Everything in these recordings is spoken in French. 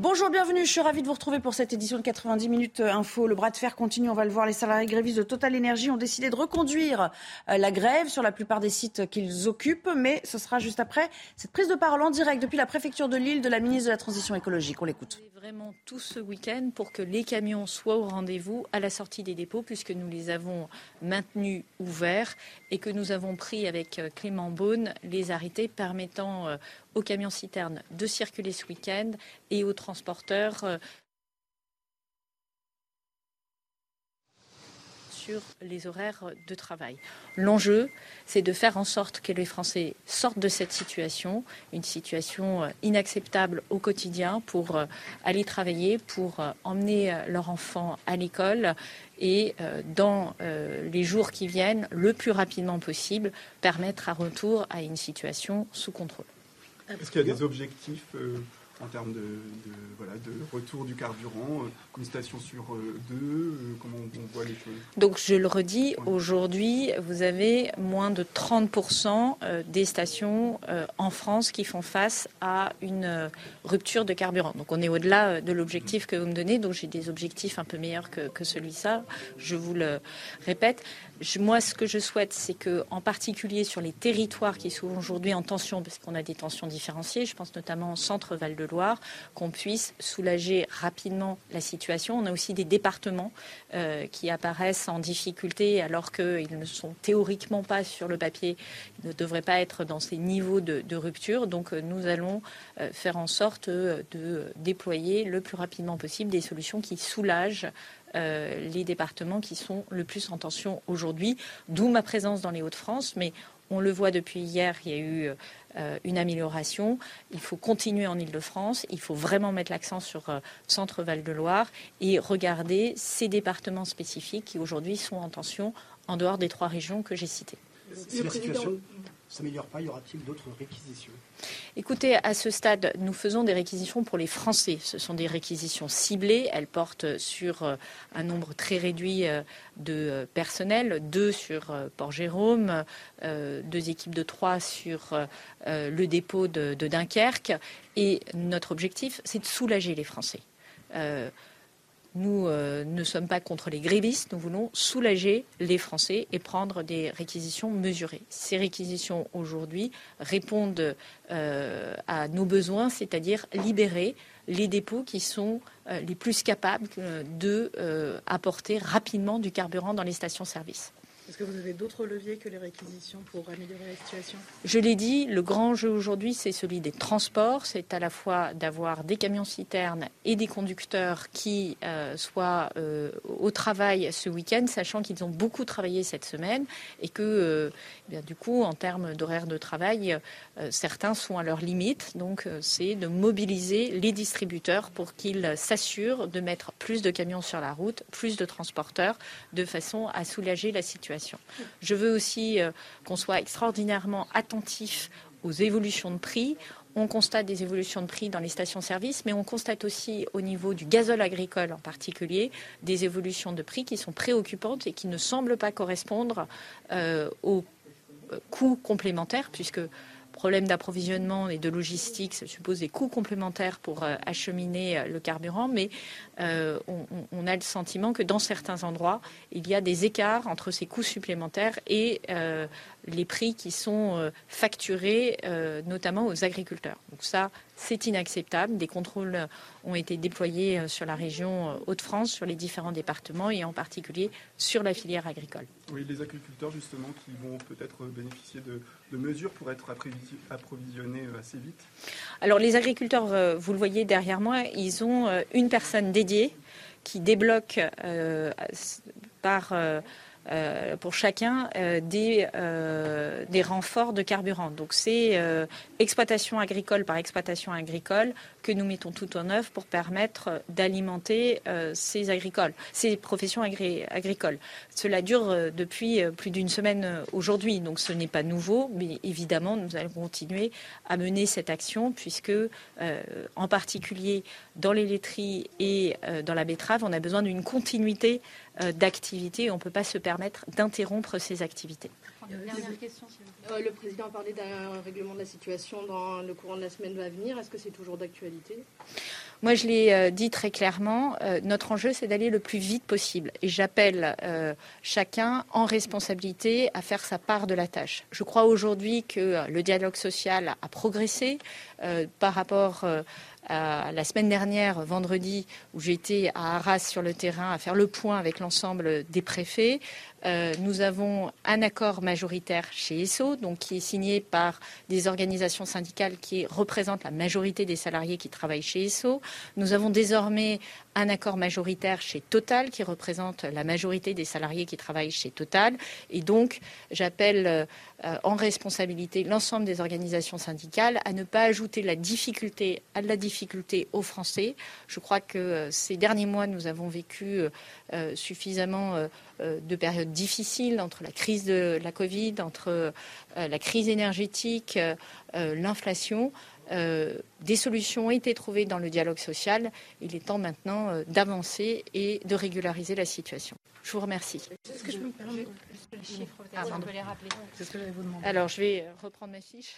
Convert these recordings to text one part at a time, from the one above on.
Bonjour, bienvenue. Je suis ravie de vous retrouver pour cette édition de 90 minutes euh, info. Le bras de fer continue. On va le voir. Les salariés grévistes de Total Energy ont décidé de reconduire euh, la grève sur la plupart des sites qu'ils occupent. Mais ce sera juste après cette prise de parole en direct depuis la préfecture de Lille de la ministre de la Transition écologique. On l'écoute. Vraiment tout ce week-end pour que les camions soient au rendez-vous à la sortie des dépôts puisque nous les avons maintenus ouverts et que nous avons pris avec euh, Clément Beaune les arrêtés permettant aux camions citernes de circuler ce week-end et aux transporteurs euh, sur les horaires de travail. L'enjeu, c'est de faire en sorte que les Français sortent de cette situation, une situation euh, inacceptable au quotidien pour euh, aller travailler, pour emmener leur enfant à l'école et dans les jours qui viennent, le plus rapidement possible, permettre un retour à une situation sous contrôle. Est-ce qu'il y a des objectifs euh, en termes de, voilà, de, retour du carburant, euh, une station sur euh, deux, comment on, voit les choses? Donc je le redis, aujourd'hui, vous avez moins de 30% des stations en France qui font face à une rupture de carburant. Donc on est au-delà de l'objectif que vous me donnez, donc j'ai des objectifs un peu meilleurs que, que celui-là, je vous le répète. Moi, ce que je souhaite, c'est que, en particulier sur les territoires qui sont aujourd'hui en tension, parce qu'on a des tensions différenciées, je pense notamment au centre Qu'on puisse soulager rapidement la situation. On a aussi des départements euh, qui apparaissent en difficulté, alors qu'ils ne sont théoriquement pas sur le papier, ils ne devraient pas être dans ces niveaux de, rupture. Donc, euh, nous allons euh, faire en sorte de déployer le plus rapidement possible des solutions qui soulagent les départements qui sont le plus en tension aujourd'hui, d'où ma présence dans les Hauts-de-France. Mais on le voit depuis hier, il y a eu euh, une amélioration. Il faut continuer en Ile-de-France. Il faut vraiment mettre l'accent sur euh, Centre Val-de-Loire et regarder ces départements spécifiques qui aujourd'hui sont en tension en dehors des trois régions que j'ai citées s'améliore pas, y aura-t-il d'autres réquisitions? Écoutez, à ce stade, nous faisons des réquisitions pour les Français. Ce sont des réquisitions ciblées. Elles portent sur euh, un nombre très réduit euh, de euh, personnel, deux sur Port-Jérôme, deux équipes de trois sur le dépôt de, de Dunkerque. Et notre objectif, c'est de soulager les Français. Nous euh, ne sommes pas contre les grévistes, nous voulons soulager les Français et prendre des réquisitions mesurées. Ces réquisitions aujourd'hui répondent euh, à nos besoins, c'est-à-dire libérer les dépôts qui sont euh, les plus capables de apporter rapidement du carburant dans les stations-service. Est-ce que vous avez d'autres leviers que les réquisitions pour améliorer la situation? Je l'ai dit, le grand jeu aujourd'hui, c'est celui des transports. C'est à la fois d'avoir des camions-citernes et des conducteurs qui euh, soient euh, au travail ce week-end, sachant qu'ils ont beaucoup travaillé cette semaine et que, euh, eh du coup, en termes d'horaire de travail, certains sont à leur limite. Donc, c'est de mobiliser les distributeurs pour qu'ils s'assurent de mettre plus de camions sur la route, plus de transporteurs, de façon à soulager la situation. Je veux aussi euh, qu'on soit extraordinairement attentif aux évolutions de prix. On constate des évolutions de prix dans les stations-service, mais on constate aussi au niveau du gazole agricole en particulier des évolutions de prix qui sont préoccupantes et qui ne semblent pas correspondre euh, aux euh, coûts complémentaires, puisque problème d'approvisionnement et de logistique, ça suppose des coûts complémentaires pour euh, acheminer euh, le carburant, mais euh, on, a le sentiment que dans certains endroits, il y a des écarts entre ces coûts supplémentaires et les prix qui sont facturés, notamment aux agriculteurs. Donc ça, c'est inacceptable. Des contrôles ont été déployés sur la région Hauts-de-France, sur les différents départements et en particulier sur la filière agricole. Oui, les agriculteurs justement qui vont peut-être bénéficier de, mesures pour être approvisionnés euh, assez vite. Alors les agriculteurs, euh, vous le voyez derrière moi, ils ont euh, une personne dédiée qui débloque par pour chacun des, des renforts de carburant. Donc c'est exploitation agricole par exploitation agricole que nous mettons tout en œuvre pour permettre d'alimenter ces agricoles, ces professions agricoles. Cela dure depuis plus d'une semaine aujourd'hui, donc ce n'est pas nouveau, mais évidemment nous allons continuer à mener cette action puisque en particulier dans les laiteries et dans la betterave, on a besoin d'une continuité euh, d'activité. On ne peut pas se permettre d'interrompre ces activités. Euh, le président a parlé d'un règlement de la situation dans le courant de la semaine à venir. Est-ce que c'est toujours d'actualité? Moi, je l'ai euh, dit très clairement, notre enjeu, c'est d'aller le plus vite possible. Et j'appelle chacun en responsabilité à faire sa part de la tâche. Je crois aujourd'hui que le dialogue social a progressé par rapport la semaine dernière, vendredi, où j'étais à Arras sur le terrain à faire le point avec l'ensemble des préfets. Euh, nous avons un accord majoritaire chez ESSO, donc qui est signé par des organisations syndicales qui représentent la majorité des salariés qui travaillent chez ESSO. Nous avons désormais un accord majoritaire chez Total qui représente la majorité des salariés qui travaillent chez Total. Et donc, j'appelle euh, en responsabilité l'ensemble des organisations syndicales à ne pas ajouter la difficulté à la difficulté aux Français. Je crois que euh, ces derniers mois, nous avons vécu suffisamment euh, de périodes difficiles entre la crise de la Covid, entre euh, la crise énergétique, euh, des solutions ont été trouvées dans le dialogue social. Il est temps maintenant d'avancer et de régulariser la situation. Je vous remercie. Est-ce que je peux me permettre le chiffre, ah, les rappeler. Alors, je vais reprendre ma fiche.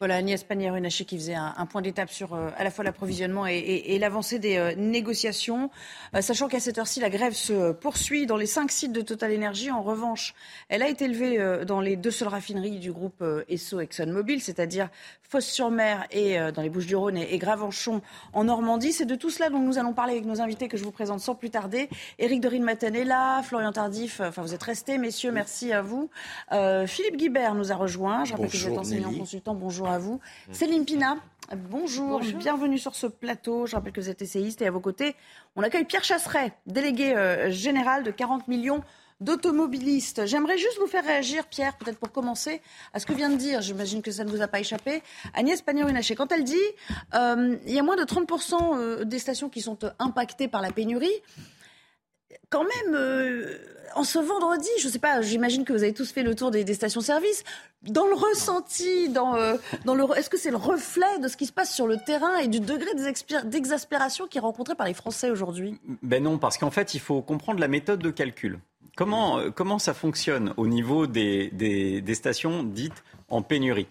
Voilà, Agnès Pannier-Runacher qui faisait un, point d'étape sur euh, à la fois l'approvisionnement et, l'avancée des euh, négociations. Euh, sachant qu'à cette heure-ci, la grève se poursuit dans les cinq sites de Total Energy. En revanche, elle a été levée dans les deux seules raffineries du groupe Esso ExxonMobil, c'est-à-dire Fosse-sur-Mer et dans les Bouches-du-Rhône et, Gravenchon en Normandie. C'est de tout cela dont nous allons parler avec nos invités que je vous présente sans plus tarder. Éric de Maten est là, Florian Tardif, enfin vous êtes restés, messieurs, merci à vous. Philippe Guibert nous a rejoint. Je rappelle que vous êtes enseignant consultant. Bonjour à vous. Céline Pina, bonjour, bienvenue sur ce plateau. Je rappelle que vous êtes essayiste et à vos côtés, on accueille Pierre Chasseret, délégué euh, général de 40 millions d'automobilistes. J'aimerais juste vous faire réagir, Pierre, peut-être pour commencer, à ce que vient de dire, j'imagine que ça ne vous a pas échappé, Agnès Pannier-Runacher. Quand elle dit euh, il y a moins de 30% euh, des stations qui sont impactées par la pénurie, quand même, euh, en ce vendredi, je ne sais pas, j'imagine que vous avez tous fait le tour des, stations-service. Dans le ressenti, dans, euh, le, est-ce que c'est le reflet de ce qui se passe sur le terrain et du degré d'exaspération qui est rencontré par les Français aujourd'hui? Ben non, parce qu'en fait, il faut comprendre la méthode de calcul. Comment, euh, comment ça fonctionne au niveau des, des stations dites en pénurie?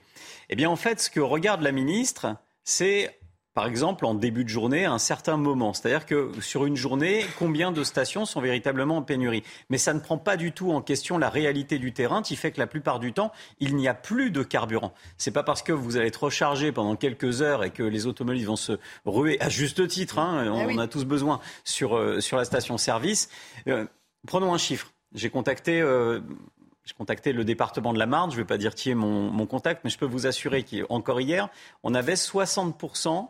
Eh bien, en fait, ce que regarde la ministre, c'est par exemple, en début de journée, à un certain moment. C'est-à-dire que sur une journée, combien de stations sont véritablement en pénurie? Mais ça ne prend pas du tout en question la réalité du terrain, qui fait que la plupart du temps, il n'y a plus de carburant. C'est pas parce que vous allez être rechargé pendant quelques heures et que les automobiles vont se ruer, à juste titre, hein, ah on, a tous besoin, sur, euh, sur la station-service. Euh, prenons un chiffre. J'ai contacté... Euh, j'ai contacté le département de la Marne, je ne vais pas dire qui est mon, mon contact, mais je peux vous assurer qu'encore hier, on avait 60%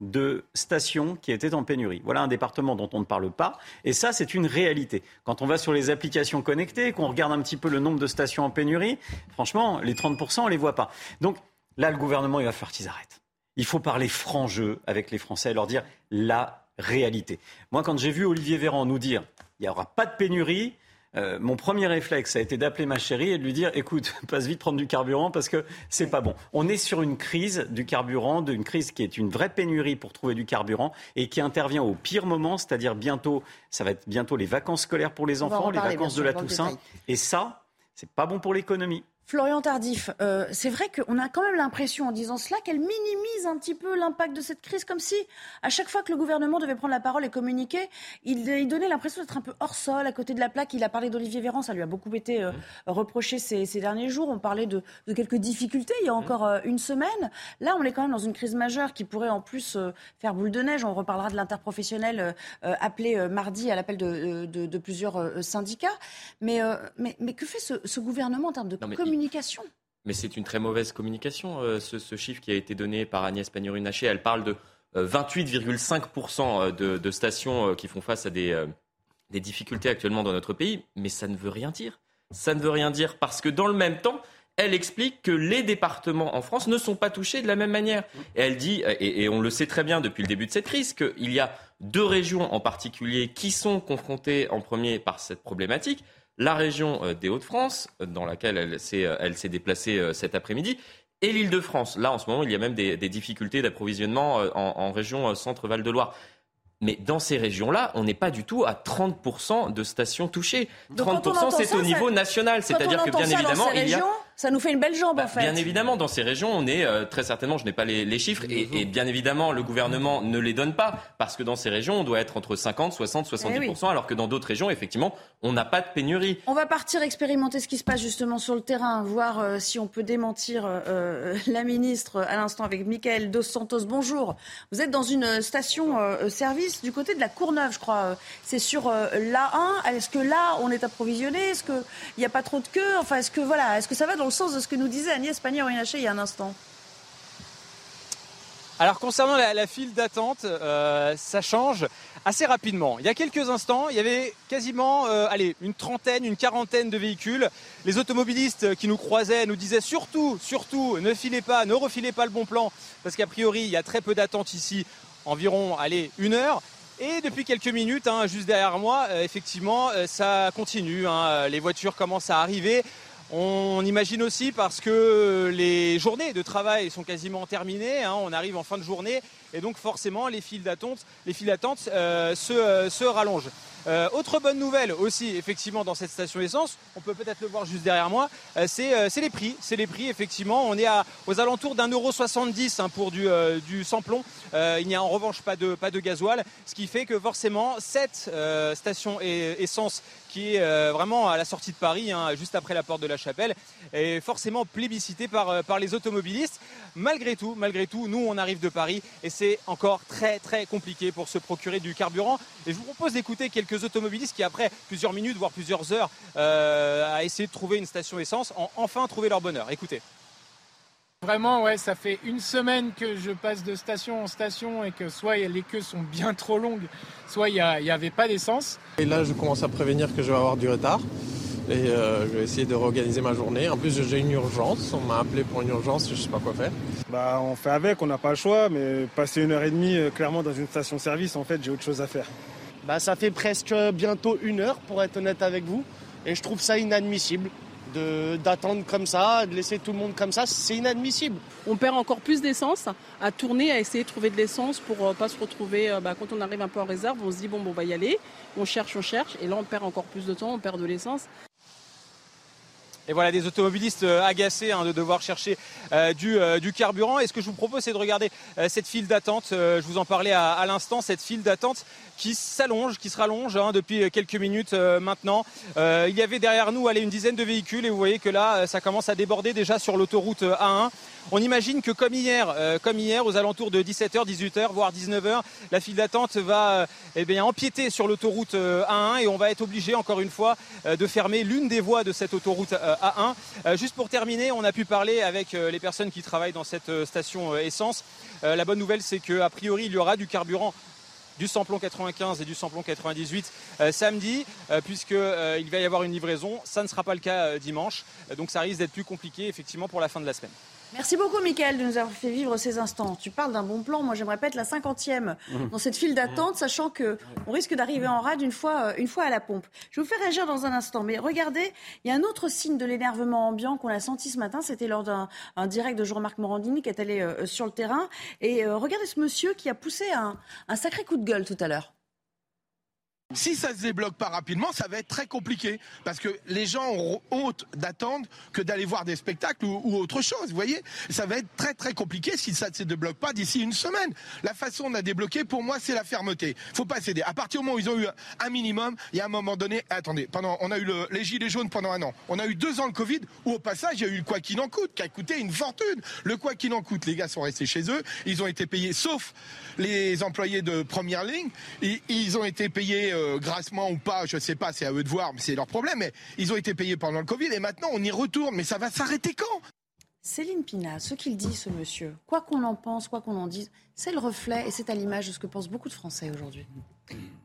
de stations qui étaient en pénurie. Voilà un département dont on ne parle pas. Et ça, c'est une réalité. Quand on va sur les applications connectées, qu'on regarde un petit peu le nombre de stations en pénurie, franchement, les 30%, on ne les voit pas. Donc là, le gouvernement, il va faire qu'ils arrêtent. Il faut parler franc jeu avec les Français leur dire la réalité. Moi, quand j'ai vu Olivier Véran nous dire il n'y aura pas de pénurie, euh, mon premier réflexe a été d'appeler ma chérie et de lui dire écoute, passe vite prendre du carburant parce que c'est pas bon. On est sur une crise du carburant, d'une crise qui est une vraie pénurie pour trouver du carburant et qui intervient au pire moment, c'est-à-dire bientôt, ça va être bientôt les vacances scolaires pour les enfants, les vacances de la Toussaint. Et ça, c'est pas bon pour l'économie. Florian Tardif, euh, c'est vrai qu'on a quand même l'impression en disant cela qu'elle minimise un petit peu l'impact de cette crise, comme si à chaque fois que le gouvernement devait prendre la parole et communiquer, il, donnait l'impression d'être un peu hors sol, à côté de la plaque. Il a parlé d'Olivier Véran, ça lui a beaucoup été euh, reproché ces, derniers jours. On parlait de, quelques difficultés il y a encore euh, une semaine. Là, on est quand même dans une crise majeure qui pourrait en plus faire boule de neige. On reparlera de l'interprofessionnel appelé mardi à l'appel de, plusieurs syndicats. Mais, mais, mais, que fait ce, gouvernement en termes de communication Mais c'est une très mauvaise communication, euh, ce, chiffre qui a été donné par Agnès Pannier-Runacher. Elle parle de 28,5% euh, euh, de, stations qui font face à des, difficultés actuellement dans notre pays, mais ça ne veut rien dire. Ça ne veut rien dire parce que dans le même temps, elle explique que les départements en France ne sont pas touchés de la même manière. Et elle dit, et, on le sait très bien depuis le début de cette crise, qu'il y a deux régions en particulier qui sont confrontées en premier par cette problématique. La région euh, des Hauts-de-France, dans laquelle elle s'est, euh, déplacée euh, cet après-midi, et l'Île-de-France. Là, en ce moment, il y a même des, difficultés d'approvisionnement en, en région Centre-Val de Loire. Mais dans ces régions-là, on n'est pas du tout à 30% de stations touchées. 30%, c'est au niveau national. C'est-à-dire que, bien évidemment, il y a ça nous fait une belle jambe, en bah, fait. Bien évidemment, dans ces régions, on est euh, très certainement, je n'ai pas les, chiffres, et, bien évidemment, le gouvernement ne les donne pas, parce que dans ces régions, on doit être entre 50, 60, 70%, alors que dans d'autres régions, effectivement, on n'a pas de pénurie. On va partir expérimenter ce qui se passe justement sur le terrain, voir euh, si on peut démentir euh, la ministre à l'instant avec Michael Dos Santos. Bonjour. Vous êtes dans une station-service du côté de la Courneuve, je crois. C'est sur l'A1. Est-ce que là, on est approvisionné? Est-ce qu'il n'y a pas trop de queue? Enfin, est-ce que voilà, est-ce que ça va dans le sens de ce que nous disait Agnès Pannier-Runacher il y a un instant. Alors concernant la, file d'attente, euh, ça change assez rapidement. Il y a quelques instants, il y avait quasiment euh, allez, une trentaine, une quarantaine de véhicules. Les automobilistes qui nous croisaient nous disaient surtout, surtout, ne filez pas, ne refilez pas le bon plan, parce qu'a priori, il y a très peu d'attente ici, environ allez, une heure. Et depuis quelques minutes, hein, juste derrière moi, euh, effectivement, ça continue. Hein. les voitures commencent à arriver. On imagine aussi parce que les journées de travail sont quasiment terminées, hein, on arrive en fin de journée et donc forcément les files d'attente, d'attente euh, se, rallongent. Euh, autre bonne nouvelle aussi, effectivement, dans cette station essence, on peut peut-être le voir juste derrière moi, euh, c'est les prix. C'est les prix, effectivement. On est aux alentours d'un euro 70 hein, pour du, du sans-plomb. il n'y a en revanche pas de, pas de gasoil, ce qui fait que forcément, cette station essence qui est vraiment à la sortie de Paris, hein, juste après la porte de la Chapelle, est forcément plébiscitée par, par les automobilistes. Malgré tout, malgré tout, nous, on arrive de Paris et c'est encore très, très compliqué pour se procurer du carburant. Et je vous propose d'écouter quelques automobilistes qui, après plusieurs minutes, voire plusieurs heures, euh, à essayer de trouver une station essence, ont enfin trouvé leur bonheur. Écoutez. Vraiment, ouais, ça fait une semaine que je passe de station en station et que soit les queues sont bien trop longues, soit il n'y avait pas d'essence. Et là, je commence à prévenir que je vais avoir du retard. Et euh, je vais essayer de réorganiser ma journée. En plus, j'ai une urgence. On m'a appelé pour une urgence, je ne sais pas quoi faire. Bah, on fait avec, on n'a pas le choix, mais passer une heure et demie euh, clairement dans une station-service, en fait, j'ai autre chose à faire. Bah, ça fait presque bientôt une heure, pour être honnête avec vous, et je trouve ça inadmissible d'attendre comme ça, de laisser tout le monde comme ça, c'est inadmissible. On perd encore plus d'essence à tourner, à essayer de trouver de l'essence pour ne euh, pas se retrouver, bah, quand on arrive un peu en réserve, on se dit bon, bon on va y aller, on cherche, on cherche, et là on perd encore plus de temps, on perd de l'essence. Et voilà des automobilistes euh, agacés hein, de devoir chercher euh, euh, du, carburant. Et ce que je vous propose, c'est de regarder cette file d'attente. je vous en parlais à, l'instant, cette file d'attente qui s'allonge, qui se rallonge hein, depuis quelques minutes maintenant. il y avait derrière nous allez, une dizaine de véhicules et vous voyez que là, ça commence à déborder déjà sur l'autoroute A1. On imagine que comme hier, euh, comme hier, aux alentours de 17h, 18h, voire 19h, la file d'attente va euh, eh empiéter sur l'autoroute A1 euh, et on va être obligé, encore une fois, de fermer l'une des voies de cette autoroute A1. Juste pour terminer, on a pu parler avec les personnes qui travaillent dans cette station essence. La bonne nouvelle, c'est qu'a priori, il y aura du carburant du samplon 95 et du samplon 98 samedi, puisqu'il va y avoir une livraison. Ça ne sera pas le cas dimanche, donc ça risque d'être plus compliqué effectivement pour la fin de la semaine. Merci beaucoup, Michael, de nous avoir fait vivre ces instants. Tu parles d'un bon plan. Moi, j'aimerais pas être la cinquantième mmh. dans cette file d'attente, sachant que on risque d'arriver en rade une fois, euh, une fois à la pompe. Je vais vous faire réagir dans un instant. Mais regardez, il y a un autre signe de l'énervement ambiant qu'on a senti ce matin. C'était lors d'un direct de Jean-Marc Morandini qui est allé euh, sur le terrain. Et euh, regardez ce monsieur qui a poussé un sacré coup de gueule tout à l'heure. Si ça se débloque pas rapidement, ça va être très compliqué parce que les gens ont honte d'attendre que d'aller voir des spectacles ou, autre chose. Vous voyez, ça va être très très compliqué si ça ne se débloque pas d'ici une semaine. La façon de débloquer, pour moi, c'est la fermeté. Faut pas céder. À partir du moment où ils ont eu un minimum, il y a un moment donné. Attendez, pendant, on a eu les gilets jaunes pendant un an. On a eu deux ans de Covid où au passage, il y a eu le quoi qu'il en coûte qui a coûté une fortune. Le quoi qu'il en coûte, les gars sont restés chez eux. Ils ont été payés, sauf les employés de première ligne. ils ont été payés euh, grassement ou pas, je sais pas, c'est à eux de voir, mais c'est leur problème. Mais ils ont été payés pendant le Covid et maintenant on y retourne. Mais ça va s'arrêter quand? Céline Pina, ce qu'il dit, ce monsieur, quoi qu'on en pense, quoi qu'on en dise, c'est le reflet et c'est à l'image de ce que pensent beaucoup de Français aujourd'hui.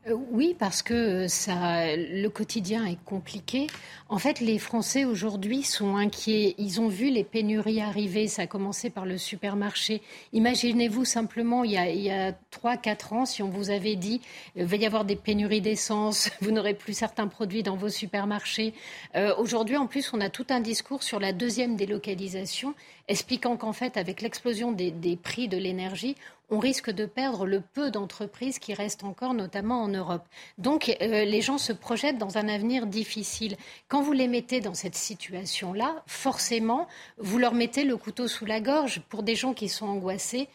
Euh, oui, parce que ça, le quotidien est compliqué. En fait, les Français aujourd'hui sont inquiets. Ils ont vu les pénuries arriver. Ça a commencé par le supermarché. Imaginez-vous simplement, il y a, trois, quatre ans, si on vous avait dit il va y avoir des pénuries d'essence, vous n'aurez plus certains produits dans vos supermarchés. Euh, aujourd'hui, en plus, on a tout un discours sur la deuxième délocalisation, expliquant qu'en fait, avec l'explosion des prix de l'énergie, on risque de perdre le peu d'entreprises qui restent encore, notamment en Europe. Donc euh, les gens se projettent dans un avenir difficile. Quand vous les mettez dans cette situation-là, forcément, vous leur mettez le couteau sous la gorge pour des gens qui sont angoissés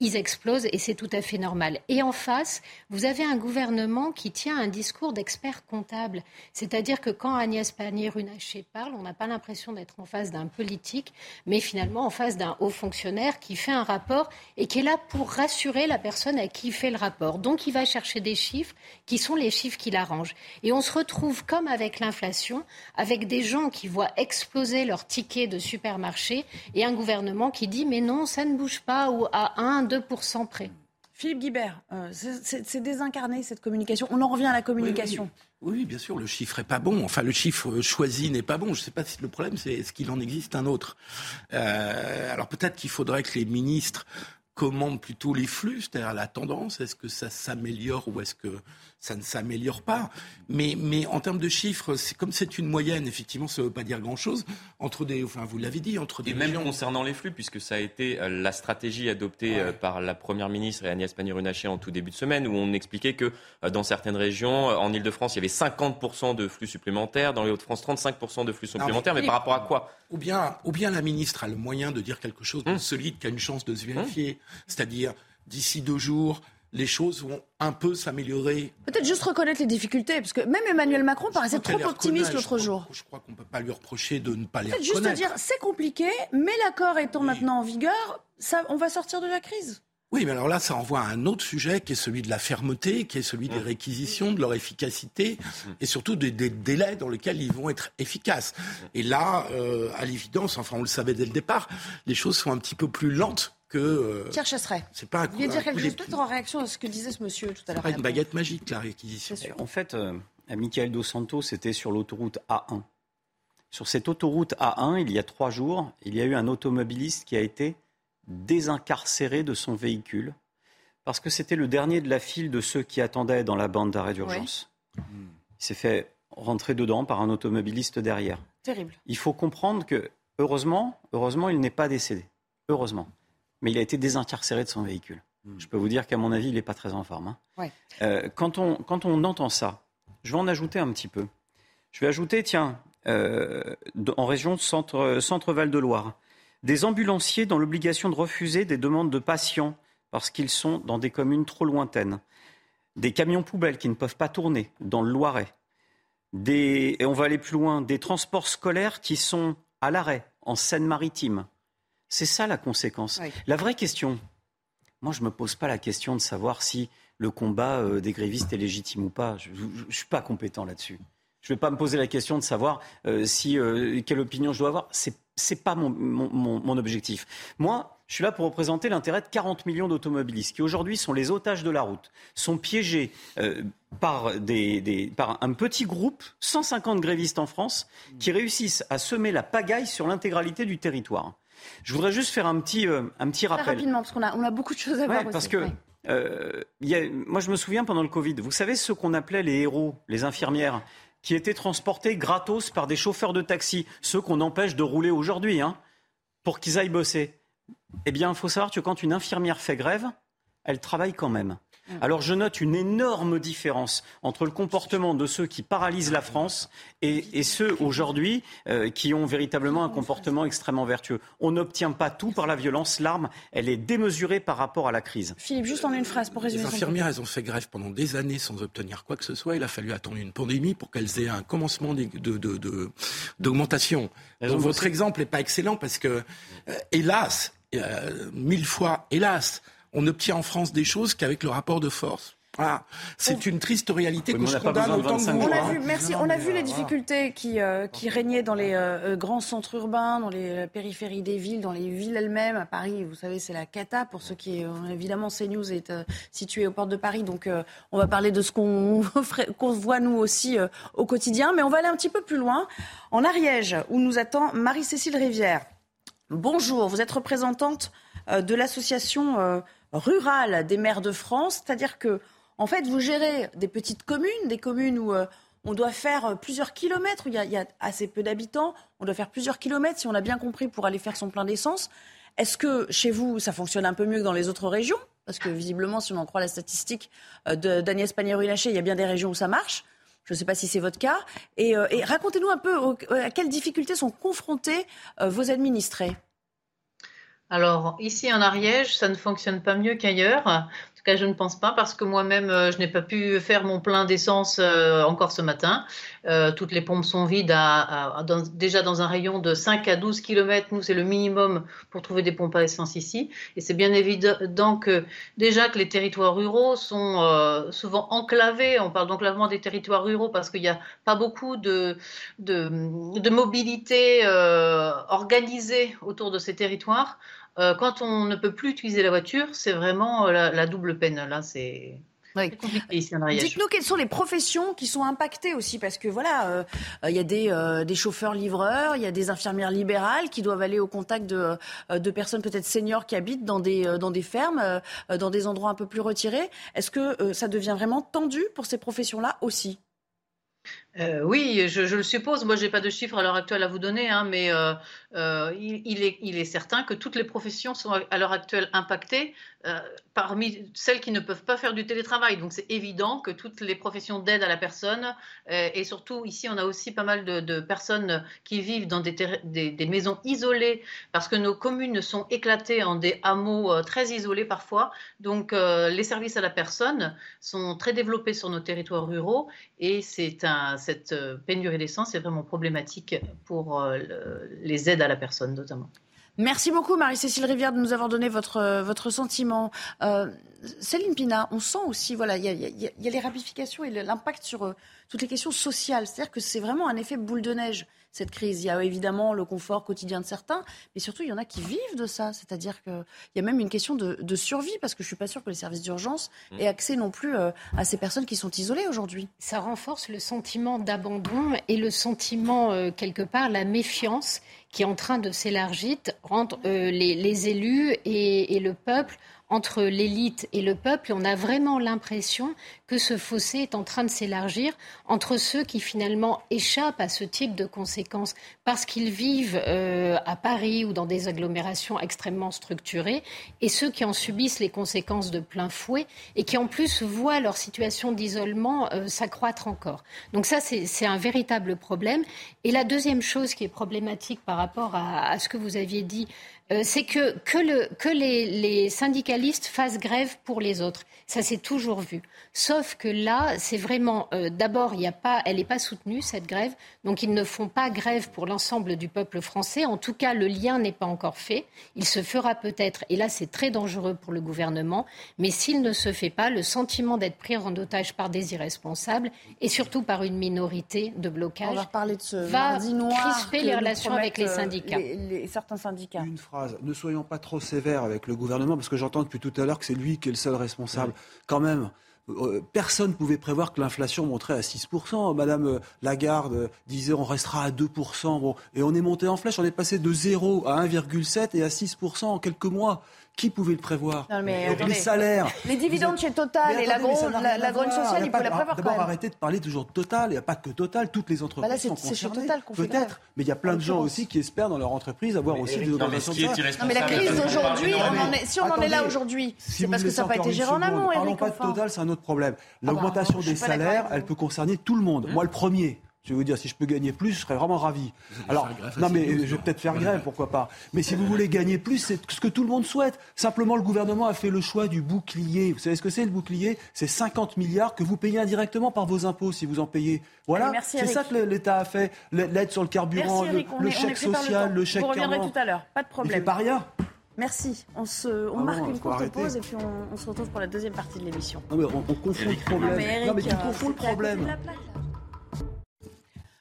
ils explosent et c'est tout à fait normal. Et en face, vous avez un gouvernement qui tient un discours d'expert comptable. C'est-à-dire que quand Agnès Pannier-Runacher parle, on n'a pas l'impression d'être en face d'un politique, mais finalement en face d'un haut fonctionnaire qui fait un rapport et qui est là pour rassurer la personne à qui il fait le rapport. Donc il va chercher des chiffres qui sont les chiffres qui l'arrangent. Et on se retrouve comme avec l'inflation, avec des gens qui voient exploser leurs tickets de supermarché et un gouvernement qui dit mais non, ça ne bouge pas ou à 1, 2% près. Philippe Guibert, euh, c'est désincarné cette communication. On en revient à la communication. Oui, bien sûr, le chiffre est pas bon. Enfin, le chiffre choisi n'est pas bon. Je ne sais pas si le problème, c'est est-ce qu'il en existe un autre. Euh, alors peut-être qu'il faudrait que les ministres commandent plutôt les flux, c'est-à-dire la tendance. Est-ce que ça s'améliore ou est-ce que ça ne s'améliore pas. Mais, mais en termes de chiffres, c'est, comme c'est une moyenne, effectivement, ça ne veut pas dire grand-chose. Entre des, enfin, vous l'avez dit, entre des. Et même concernant les flux, puisque ça a été euh, la stratégie adoptée euh, par la Première ministre et Agnès Pannier-Runacher en tout début de semaine, où on expliquait que euh, dans certaines régions, en Ile-de-France, il y avait 50% de flux supplémentaires, dans les Hauts-de-France, 35% de flux supplémentaires. mais, par rapport à quoi? Ou bien, ou bien la ministre a le moyen de dire quelque chose de hum. solide, qui a une chance de se vérifier, hum. c'est-à-dire d'ici deux jours les choses vont un peu s'améliorer. Peut-être juste reconnaître les difficultés, parce que même Emmanuel Macron paraissait trop optimiste l'autre jour. Je crois qu'on ne peut pas lui reprocher de ne pas les reconnaître. Juste dire, c'est compliqué, mais l'accord étant maintenant en vigueur, ça, on va sortir de la crise. Oui, mais alors là, ça envoie à un autre sujet qui est celui de la fermeté, qui est celui des mmh. réquisitions, de leur efficacité, mmh. et surtout des, délais dans lesquels ils vont être efficaces. Et là, euh, à l'évidence, enfin on le savait dès le départ, les choses sont un petit peu plus lentes que. Euh, Pierre Chasseret. C'est pas un coup. Vous dire quelque chose peut-être en réaction à ce que disait ce monsieur tout à l'heure. Pas une baguette magique la réquisition. En fait, euh, Michael Dos Santos, c'était sur l'autoroute A1. Sur cette autoroute A1, il y a trois jours, il y a eu un automobiliste qui a été désincarcéré de son véhicule parce que c'était le dernier de la file de ceux qui attendaient dans la bande d'arrêt d'urgence. Il s'est fait rentrer dedans par un automobiliste derrière. Terrible. Il faut comprendre que, heureusement, heureusement, il n'est pas décédé. Heureusement. Mais il a été désincarcéré de son véhicule. Hmm. Je peux vous dire qu'à mon avis, il n'est pas très en forme. Hein. Euh, quand, on, quand on entend ça, je vais en ajouter un petit peu. Je vais ajouter, tiens, euh, en région centre, centre Val-de-Loire, des ambulanciers dans l'obligation de refuser des demandes de patients parce qu'ils sont dans des communes trop lointaines. Des camions poubelles qui ne peuvent pas tourner dans le Loiret. Des, et on va aller plus loin, des transports scolaires qui sont à l'arrêt en Seine-Maritime. C'est ça la conséquence. La vraie question, moi je ne me pose pas la question de savoir si le combat euh, des grévistes est légitime ou pas. Je ne suis pas compétent là-dessus. Je ne vais pas me poser la question de savoir euh, si, euh, quelle opinion je dois avoir. C'est n'est pas mon, objectif. Moi, je suis là pour représenter l'intérêt de 40 millions d'automobilistes qui aujourd'hui sont les otages de la route, sont piégés euh, par, des, par un petit groupe, 150 grévistes en France, qui réussissent à semer la pagaille sur l'intégralité du territoire. Je voudrais juste faire un petit, euh, un petit rappel. rapidement, parce qu'on a, on a beaucoup de choses à voir. Parce que euh, moi, je me souviens pendant le Covid, vous savez ce qu'on appelait les héros, les infirmières? Qui étaient transportés gratos par des chauffeurs de taxi, ceux qu'on empêche de rouler aujourd'hui, hein, pour qu'ils aillent bosser. Eh bien, il faut savoir que quand une infirmière fait grève, elle travaille quand même. Mm. Alors je note une énorme différence entre le comportement de ceux qui paralysent la France et, ceux aujourd'hui euh, qui ont véritablement un comportement extrêmement vertueux. On n'obtient pas tout par la violence. L'arme, elle est démesurée par rapport à la crise. Philippe, juste en une phrase pour résumer. Les infirmières, elles ont fait grève pendant des années sans obtenir quoi que ce soit. Il a fallu attendre une pandémie pour qu'elles aient un commencement d'augmentation. Donc votre exemple n'est pas excellent parce que, euh, hélas, euh, mille fois, hélas, on obtient en France des choses qu'avec le rapport de force. Ah, c'est une triste réalité Oui, que je condamne autant que 25 vous. On a hein. vu, merci. On a vu les difficultés qui, euh, qui régnaient dans les euh, euh, grands centres urbains, dans les périphéries des villes, dans les villes elles-mêmes. À Paris, vous savez, c'est la cata pour ceux qui, euh, évidemment, CNews est euh, situé aux portes de Paris, donc euh, on va parler de ce qu'on voit nous aussi euh, au quotidien, mais on va aller un petit peu plus loin, en Ariège, où nous attend Marie-Cécile Rivière. Bonjour, vous êtes représentante euh, de l'association euh, rurale des maires de France, c'est-à-dire que en fait, vous gérez des petites communes, des communes où euh, on doit faire euh, plusieurs kilomètres, où il y, a, assez peu d'habitants, on doit faire plusieurs kilomètres, si on a bien compris, pour aller faire son plein d'essence. Est-ce que chez vous, ça fonctionne un peu mieux que dans les autres régions? Parce que visiblement, si on en croit la statistique euh, d'Agnès Pannier-Runacher, il y a bien des régions où ça marche. Je ne sais pas si c'est votre cas. Et, euh, racontez-nous un peu à quelles difficultés sont confrontés vos administrés. Alors, ici en Ariège, ça ne fonctionne pas mieux qu'ailleurs. En tout cas, je ne pense pas parce que moi-même, euh, je n'ai pas pu faire mon plein d'essence euh, encore ce matin. Euh, toutes les pompes sont vides à, déjà dans un rayon de 5 à 12 km. Nous, c'est le minimum pour trouver des pompes à essence ici. Et c'est bien évident que déjà que les territoires ruraux sont souvent enclavés. On parle d'enclavement des territoires ruraux parce qu'il n'y a pas beaucoup de, mobilité organisée autour de ces territoires. Euh, quand on ne peut plus utiliser la voiture, c'est vraiment euh, la, la double peine. Là, c'est c'est compliqué ici en Ariège. Dites-nous quelles sont les professions qui sont impactées aussi, parce que voilà, euh, euh, il y a des, euh, des chauffeurs-livreurs, il y a des infirmières libérales qui doivent aller au contact de, de personnes peut-être seniors qui habitent dans des, dans des fermes, dans des endroits un peu plus retirés. Est-ce que ça devient vraiment tendu pour ces professions-là aussi? Euh, oui, je, je le suppose. Moi, j'ai pas de chiffres à l'heure actuelle à vous donner, hein, mais euh, euh, il est certain que toutes les professions sont à l'heure actuelle impactées, euh, parmi celles qui ne peuvent pas faire du télétravail. Donc, c'est évident que toutes les professions d'aide à la personne, euh, et surtout ici, on a aussi pas mal de, personnes qui vivent dans des, maisons isolées, parce que nos communes sont éclatées en des hameaux euh, très isolés parfois. Donc, les services à la personne sont très développés sur nos territoires ruraux, et cette pénurie d'essence est vraiment problématique pour le- les aides à la personne notamment. Merci beaucoup Marie-Cécile Rivière de nous avoir donné votre, euh, votre sentiment. Euh, Céline Pina, on sent aussi, voilà, il y a, il y a- il y a les ramifications et l'impact sur euh, toutes les questions sociales. C'est-à-dire que c'est vraiment un effet boule de neige, cette crise. Il y a évidemment le confort quotidien de certains, mais surtout, il y en a qui vivent de ça. C'est-à-dire qu'il y a même une question de, de survie, parce que je suis pas sûre que les services d'urgence aient accès non plus euh, à ces personnes qui sont isolées aujourd'hui. Ça renforce le sentiment d'abandon et le sentiment, euh, quelque part, la méfiance qui est en train de s'élargir entre euh, les, élus et le peuple, entre l'élite et le peuple. On a vraiment l'impression que ce fossé est en train de s'élargir entre ceux qui finalement échappent à ce type de conséquences parce qu'ils vivent euh, à Paris ou dans des agglomérations extrêmement structurées et ceux qui en subissent les conséquences de plein fouet et qui en plus voient leur situation d'isolement euh, s'accroître encore. Donc ça, c'est un véritable problème. Et la deuxième chose qui est problématique par rapport à ce que vous aviez dit, euh, c'est que, que, le, que les, les syndicalistes fassent grève pour les autres. Ça s'est toujours vu. Sauf que là, c'est vraiment, euh, d'abord, il a pas, elle n'est pas soutenue, cette grève. Donc, ils ne font pas grève pour l'ensemble du peuple français. En tout cas, le lien n'est pas encore fait. Il se fera peut-être, et là, c'est très dangereux pour le gouvernement. Mais s'il ne se fait pas, le sentiment d'être pris en otage par des irresponsables et surtout par une minorité de blocage On va de ce va mardi noir crisper les relations avec les euh, syndicats. les- les- certains syndicats. Une phrase. Ne soyons pas trop sévères avec le gouvernement, parce que j'entends depuis tout à l'heure que c'est lui qui est le seul responsable. Quand même. euh, Personne ne pouvait prévoir que l'inflation monterait à 6%. Madame euh, Lagarde euh, disait on restera à 2%. Bon, et on est monté en flèche. On est passé de 0 à 1,7 et à 6% en quelques mois. Qui pouvait le prévoir Non, mais Et attendez. Les salaires. Les dividendes chez Total Mais et la, attendez, la, la voir. sociale, Il il pas faut la de- prévoir D'abord, arrêtez de parler toujours de Total. Il n'y a pas que Total. Toutes les entreprises Bah là, c'est- sont concernées. Peut-être. Mais il y a plein de gens aussi qui espèrent dans leur entreprise avoir aussi des augmentations de. Non, mais la crise d'aujourd'hui, si on en est là aujourd'hui, c'est parce que ça n'a pas été géré en une amont, Parlons pas de. Total, c'est un autre problème. Ah bah, L'augmentation des salaires, elle peut concerner tout le monde. Moi, le premier. Je vais vous dire, si je peux gagner plus, je serais vraiment ravi. Alors, non, mais je vais peut-être faire grève, pourquoi pas. Mais si vous voulez gagner plus, c'est ce que tout le monde souhaite. Simplement, le gouvernement a fait le choix du bouclier. Vous savez ce que c'est le bouclier? C'est 50 milliards que vous payez indirectement par vos impôts, si vous en payez. Voilà, c'est ça que l'État a fait. L'aide sur le carburant, Merci le, Eric, on le est, on est chèque le social, temps. le chèque Vous reviendrez tout à l'heure, pas de Il fait problème. pas rien. Merci. On, se, on Ah marque une courte arrêter. pause et puis on, on se retrouve pour la deuxième partie de l'émission. Non, mais on, on confond le problème. Non, mais Eric, non, mais tu euh, confonds le problème.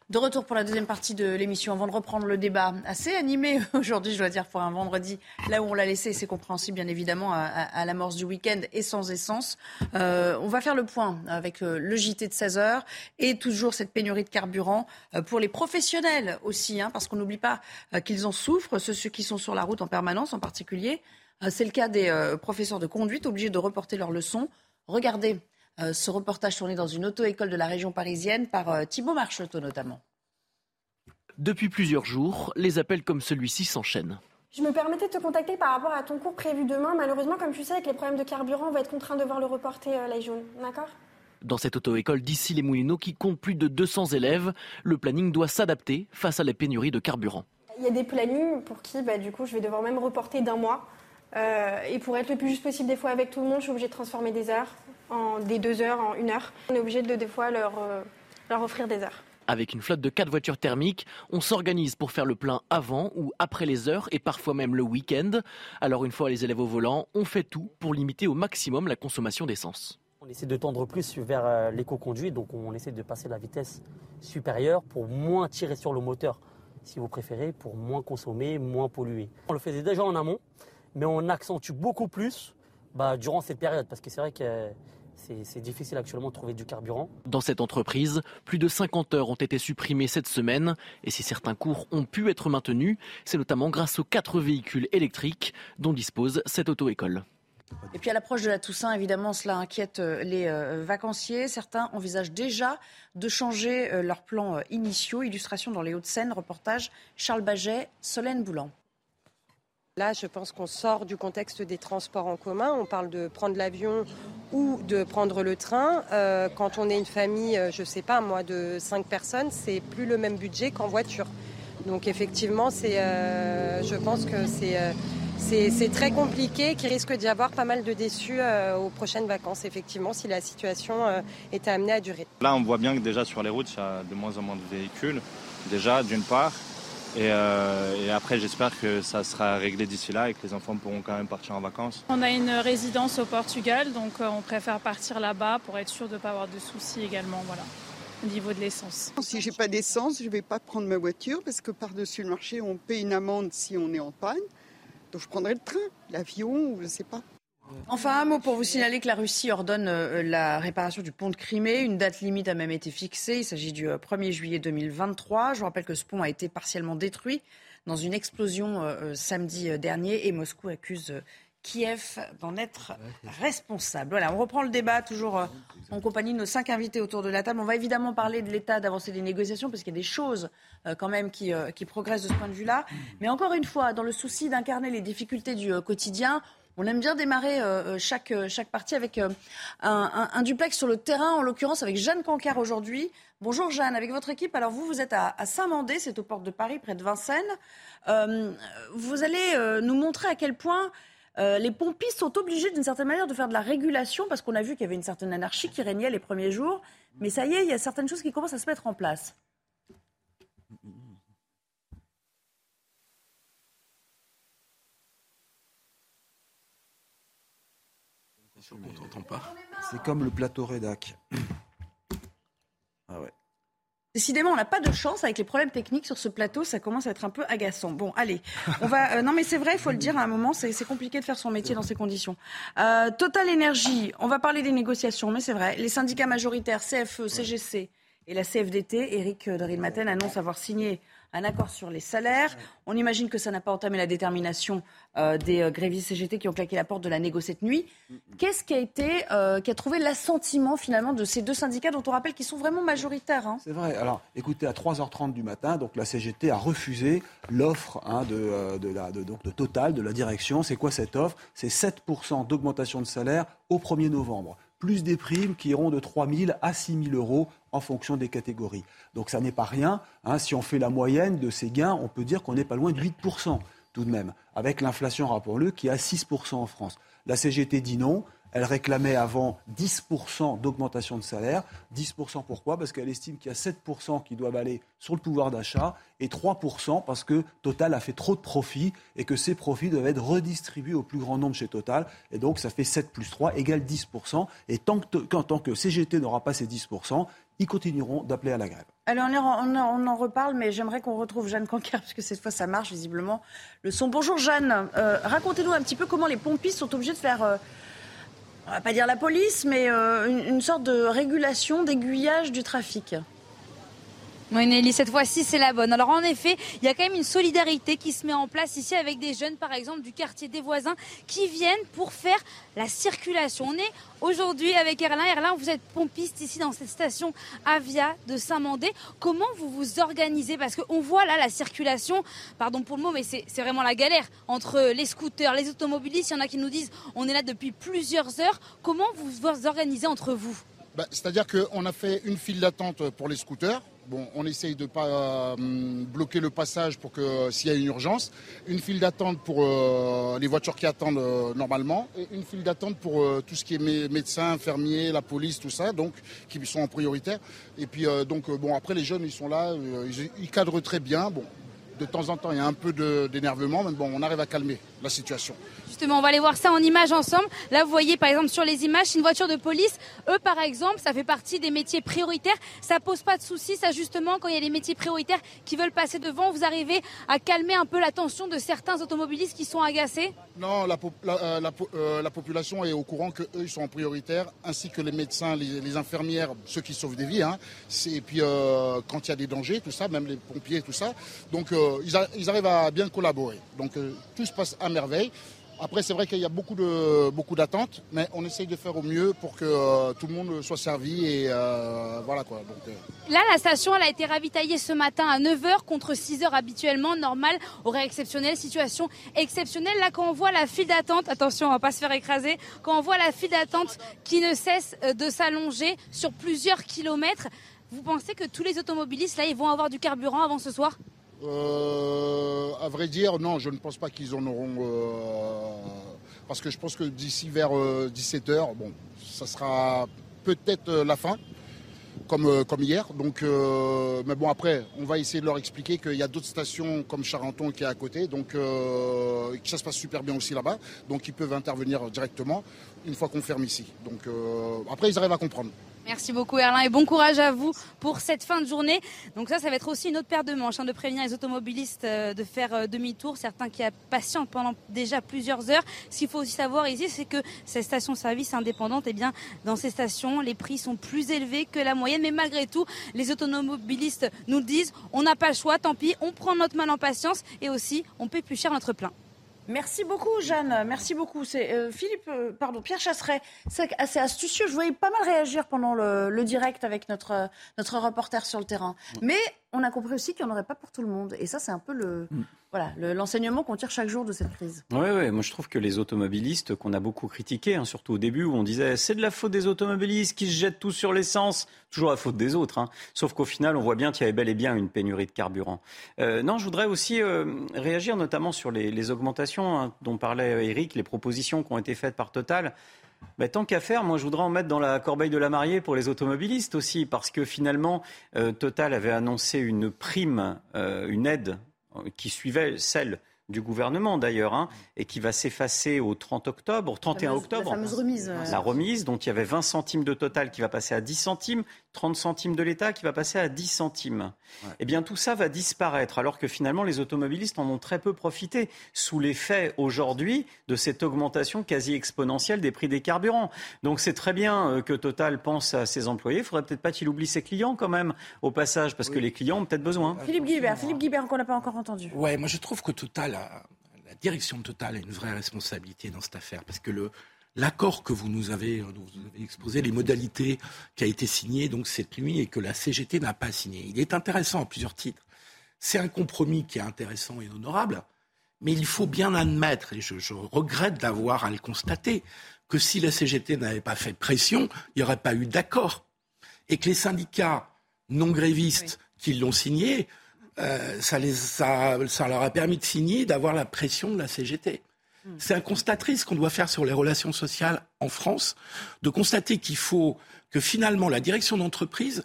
De retour pour la deuxième partie de l'émission, avant de reprendre le débat assez animé aujourd'hui, je dois dire, pour un vendredi, là où on l'a laissé, c'est compréhensible bien évidemment à, l'amorce du week-end et sans essence. Euh, on va faire le point avec euh, le JT de 16h et toujours cette pénurie de carburant euh, pour les professionnels aussi, hein, parce qu'on n'oublie pas euh, qu'ils en souffrent, ceux, qui sont sur la route en permanence en particulier. C'est le cas des professeurs de conduite obligés de reporter leurs leçons. Regardez euh, ce reportage tourné dans une auto-école de la région parisienne par euh, Thibaut Marcheteau notamment. Depuis plusieurs jours, les appels comme celui-ci s'enchaînent. Je me permettais de te contacter par rapport à ton cours prévu demain. Malheureusement, comme tu sais, avec les problèmes de carburant, on va être contraint de voir le reporter, euh, la jaune. D'accord? Dans cette auto-école d'ici les Moulineaux qui compte plus de 200 élèves, le planning doit s'adapter face à la pénurie de carburant. Il y a des plannings pour qui, bah, du coup, je vais devoir même reporter d'un mois. Euh, et pour être le plus juste possible, des fois, avec tout le monde, je suis obligée de transformer des heures, en, des deux heures en une heure. On est obligé de, des fois, leur, euh, leur offrir des heures. Avec une flotte de 4 voitures thermiques, on s'organise pour faire le plein avant ou après les heures et parfois même le week-end. Alors une fois les élèves au volant, on fait tout pour limiter au maximum la consommation d'essence. On essaie de tendre plus vers euh, l'éco-conduite, donc on essaie de passer la vitesse supérieure pour moins tirer sur le moteur, si vous préférez, pour moins consommer, moins polluer. On le faisait déjà en amont, mais on accentue beaucoup plus bah, durant cette période, parce que c'est vrai que euh, c'est difficile actuellement de trouver du carburant. Dans cette entreprise, plus de 50 heures ont été supprimées cette semaine et si certains cours ont pu être maintenus, c'est notamment grâce aux quatre véhicules électriques dont dispose cette auto-école. Et puis à l'approche de la Toussaint, évidemment, cela inquiète euh, les euh, vacanciers. Certains envisagent déjà de changer euh, leurs plans initiaux. Illustration dans les Hauts-de-Seine, reportage Charles Baget, Solène Boulan. Là, je pense qu'on sort du contexte des transports en commun. On parle de prendre l'avion ou de prendre le train. Euh, quand on est une famille, euh, je ne sais pas, moi, de cinq personnes, c'est plus le même budget qu'en voiture. Donc effectivement, c'est, euh, je pense que c'est, c'est, très compliqué, qu'il risque d'y avoir pas mal de déçus aux prochaines vacances, effectivement, si la situation était amenée à durer. Là, on voit bien que déjà sur les routes, il y a de moins en moins de véhicules. Déjà, d'une part. Et, euh, et après, j'espère que ça sera réglé d'ici là et que les enfants pourront quand même partir en vacances. On a une résidence au Portugal, donc euh, on préfère partir là-bas pour être sûr de ne pas avoir de soucis également, voilà, au niveau de l'essence. Si j'ai pas d'essence, je ne vais pas prendre ma voiture parce que par-dessus le marché, on paie une amende si on est en panne. Donc je prendrai le train, l'avion ou je ne sais pas. Enfin, un mot pour vous signaler que la Russie ordonne euh, la réparation du pont de Crimée. Une date limite a même été fixée. Il s'agit du euh, 1er juillet 2023. Je vous rappelle que ce pont a été partiellement détruit dans une explosion euh, euh, samedi euh, dernier et Moscou accuse euh, Kiev d'en être responsable. Voilà, on reprend le débat toujours euh, en compagnie de nos cinq invités autour de la table. On va évidemment parler de l'état d'avancée des négociations parce qu'il y a des choses euh, quand même qui, euh, qui progressent de ce point de vue-là. Mais encore une fois, dans le souci d'incarner les difficultés du euh, quotidien, on aime bien démarrer euh, chaque, euh, chaque partie avec euh, un, duplex sur le terrain, en l'occurrence avec Jeanne Cancar aujourd'hui. Bonjour Jeanne, avec votre équipe. Alors vous, vous êtes à, Saint-Mandé, c'est aux portes de Paris, près de Vincennes. Euh, vous allez euh, nous montrer à quel point euh, les pompistes sont obligés d'une certaine manière de faire de la régulation parce qu'on a vu qu'il y avait une certaine anarchie qui régnait les premiers jours. Mais ça y est, il y a certaines choses qui commencent à se mettre en place. On t'entend pas. C'est comme le plateau rédac. Ah ouais. Décidément, on n'a pas de chance avec les problèmes techniques sur ce plateau. Ça commence à être un peu agaçant. Bon, allez, on va. euh, non, mais c'est vrai, il faut le dire. À un moment, c'est compliqué de faire son métier dans ces conditions. Euh, Total Énergie. On va parler des négociations, mais c'est vrai. Les syndicats majoritaires CFE, CGC et la CFDT, Éric de Rilmaten annonce avoir signé un accord sur les salaires. On imagine que ça n'a pas entamé la détermination euh, des euh, grévistes CGT qui ont claqué la porte de la négo cette nuit. Qu'est-ce qui a été, euh, qui a trouvé l'assentiment finalement de ces deux syndicats dont on rappelle qu'ils sont vraiment majoritaires hein? C'est vrai. Alors, écoutez, à 3h30 du matin, donc la CGT a refusé l'offre hein, de, Total, de la direction. C'est quoi cette offre? C'est 7% d'augmentation de salaire au 1er novembre, plus des primes qui iront de 3 000 à 6 000 euros en fonction des catégories. Donc ça n'est pas rien. hein. Si on fait la moyenne de ces gains, on peut dire qu'on n'est pas loin de 8% tout de même, avec l'inflation, rappelons-le, qui est à 6% en France. La CGT dit non. Elle réclamait avant 10% d'augmentation de salaire. 10% pourquoi? Parce qu'elle estime qu'il y a 7% qui doivent aller sur le pouvoir d'achat et 3% parce que Total a fait trop de profits et que ces profits doivent être redistribués au plus grand nombre chez Total. Et donc ça fait 7 plus 3 égale 10%. Et tant que, tant que CGT n'aura pas ces 10%, ils continueront d'appeler à la grève. Alors on, en reparle, mais j'aimerais qu'on retrouve Jeanne Canker, parce que cette fois ça marche visiblement. Le son. Bonjour Jeanne, euh, racontez-nous un petit peu comment les pompistes sont obligés de faire, euh, on va pas dire la police, mais euh, une, sorte de régulation, d'aiguillage du trafic. Oui Nelly, cette fois-ci c'est la bonne. Alors en effet, il y a quand même une solidarité qui se met en place ici avec des jeunes par exemple du quartier des voisins qui viennent pour faire la circulation. On est aujourd'hui avec Erlin. Erlin, vous êtes pompiste ici dans cette station Avia de Saint-Mandé. Comment vous vous organisez? Parce qu'on voit là la circulation, pardon pour le mot, mais c'est vraiment la galère entre les scooters, les automobilistes. Il y en a qui nous disent on est là depuis plusieurs heures. Comment vous vous organisez entre vous? Bah, C'est-à-dire qu'on a fait une file d'attente pour les scooters On essaye de ne pas euh, bloquer le passage pour que euh, s'il y a une urgence. Une file d'attente pour euh, les voitures qui attendent normalement. Une file d'attente pour tout ce qui est médecins, infirmiers, la police, tout ça, donc qui sont en prioritaire. Et puis donc bon après les jeunes ils sont là, ils, ils cadrent très bien. De temps en temps, il y a un peu d'énervement, mais bon, on arrive à calmer la situation. On va aller voir ça en images ensemble. Là, vous voyez, par exemple, sur les images, une voiture de police. Eux, par exemple, ça fait partie des métiers prioritaires. Ça pose pas de soucis, ça, justement, quand il y a des métiers prioritaires qui veulent passer devant, vous arrivez à calmer un peu la tension de certains automobilistes qui sont agacés Non, la, euh, euh, la, population est au courant qu'eux, ils sont en prioritaire, ainsi que les médecins, les, infirmières, ceux qui sauvent des vies. Hein. Et puis, euh, quand il y a des dangers, tout ça, même les pompiers, tout ça. Donc, ils, arrivent à bien collaborer. Donc tout se passe à merveille. Après, c'est vrai qu'il y a beaucoup d'attentes, mais on essaye de faire au mieux pour que euh, tout le monde soit servi et euh, voilà quoi. Là, la station, elle a été ravitaillée ce matin à 9h contre 6h habituellement, normal, horaire exceptionnel, situation exceptionnelle. Là, quand on voit la file d'attente, attention, on va pas se faire écraser, quand on voit la file d'attente qui ne cesse de s'allonger sur plusieurs kilomètres, vous pensez que tous les automobilistes, là, ils vont avoir du carburant avant ce soir? Euh, à vrai dire, non, je ne pense pas qu'ils en auront. Euh, parce que je pense que d'ici vers 17h, euh, bon, ça sera peut-être la fin, comme, hier. Donc, mais bon, après, on va essayer de leur expliquer qu'il y a d'autres stations comme Charenton qui est à côté, donc ça se passe super bien aussi là-bas. Donc, ils peuvent intervenir directement une fois qu'on ferme ici. Donc, après, ils arrivent à comprendre. Merci beaucoup Erlin et bon courage à vous pour cette fin de journée. Donc ça, ça va être aussi une autre paire de manches, hein, de prévenir les automobilistes euh, de faire euh, demi-tour, certains qui patientent pendant déjà plusieurs heures. Ce qu'il faut aussi savoir ici, c'est que ces stations-service indépendantes, eh bien, dans ces stations, les prix sont plus élevés que la moyenne, mais malgré tout, les automobilistes nous disent, on n'a pas le choix, tant pis, on prend notre mal en patience et aussi, on paie plus cher notre plein. Merci beaucoup, Jeanne. Merci beaucoup. C'est euh, Philippe, euh, pardon, Pierre Chasseret. C'est assez astucieux. Je voyais pas mal réagir pendant le, direct avec notre notre reporter sur le terrain. Mais on a compris aussi qu'il n'y en aurait pas pour tout le monde. Et ça, c'est un peu le, mm. voilà, l'enseignement qu'on tire chaque jour de cette crise. Oui, ouais, moi je trouve que les automobilistes, qu'on a beaucoup critiqués, hein, surtout au début, où on disait c'est de la faute des automobilistes qui se jettent tous sur l'essence, toujours la faute des autres. Hein. Sauf qu'au final, on voit bien qu'il y avait bel et bien une pénurie de carburant. Euh, non, je voudrais aussi euh, réagir notamment sur les, augmentations hein, dont parlait Eric, les propositions qui ont été faites par Total. Bah, tant qu'à faire, moi je voudrais en mettre dans la corbeille de la mariée pour les automobilistes aussi, parce que finalement, euh, Total avait annoncé une prime, euh, une aide euh, qui suivait celle du gouvernement d'ailleurs, hein, et qui va s'effacer au 30 octobre, au 31 octobre. La fameuse remise. La remise, dont il y avait 20 centimes de total qui va passer à 10 centimes, 30 centimes de l'État qui va passer à 10 centimes. Eh bien, tout ça va disparaître, alors que finalement, les automobilistes en ont très peu profité, sous l'effet aujourd'hui de cette augmentation quasi exponentielle des prix des carburants. Donc, c'est très bien euh, que Total pense à ses employés. Il faudrait peut-être pas qu'il oublie ses clients quand même, au passage, parce que les clients ont peut-être besoin. Philippe Guibert, Philippe Guibert, qu'on n'a pas encore entendu. Ouais, moi je trouve que Total la direction de Total a une vraie responsabilité dans cette affaire, parce que le, l'accord que vous nous avez, vous avez exposé, les modalités qui a été signé donc cette nuit et que la CGT n'a pas signé. Il est intéressant à plusieurs titres. C'est un compromis qui est intéressant et honorable, mais il faut bien admettre, et je, regrette d'avoir à le constater, que si la CGT n'avait pas fait pression, il n'y aurait pas eu d'accord. Et que les syndicats non grévistes qui l'ont signé, euh, ça, les, ça, ça leur a permis de signer, d'avoir la pression de la CGT. C'est un constat triste qu'on doit faire sur les relations sociales en France, de constater qu'il faut que finalement la direction d'entreprise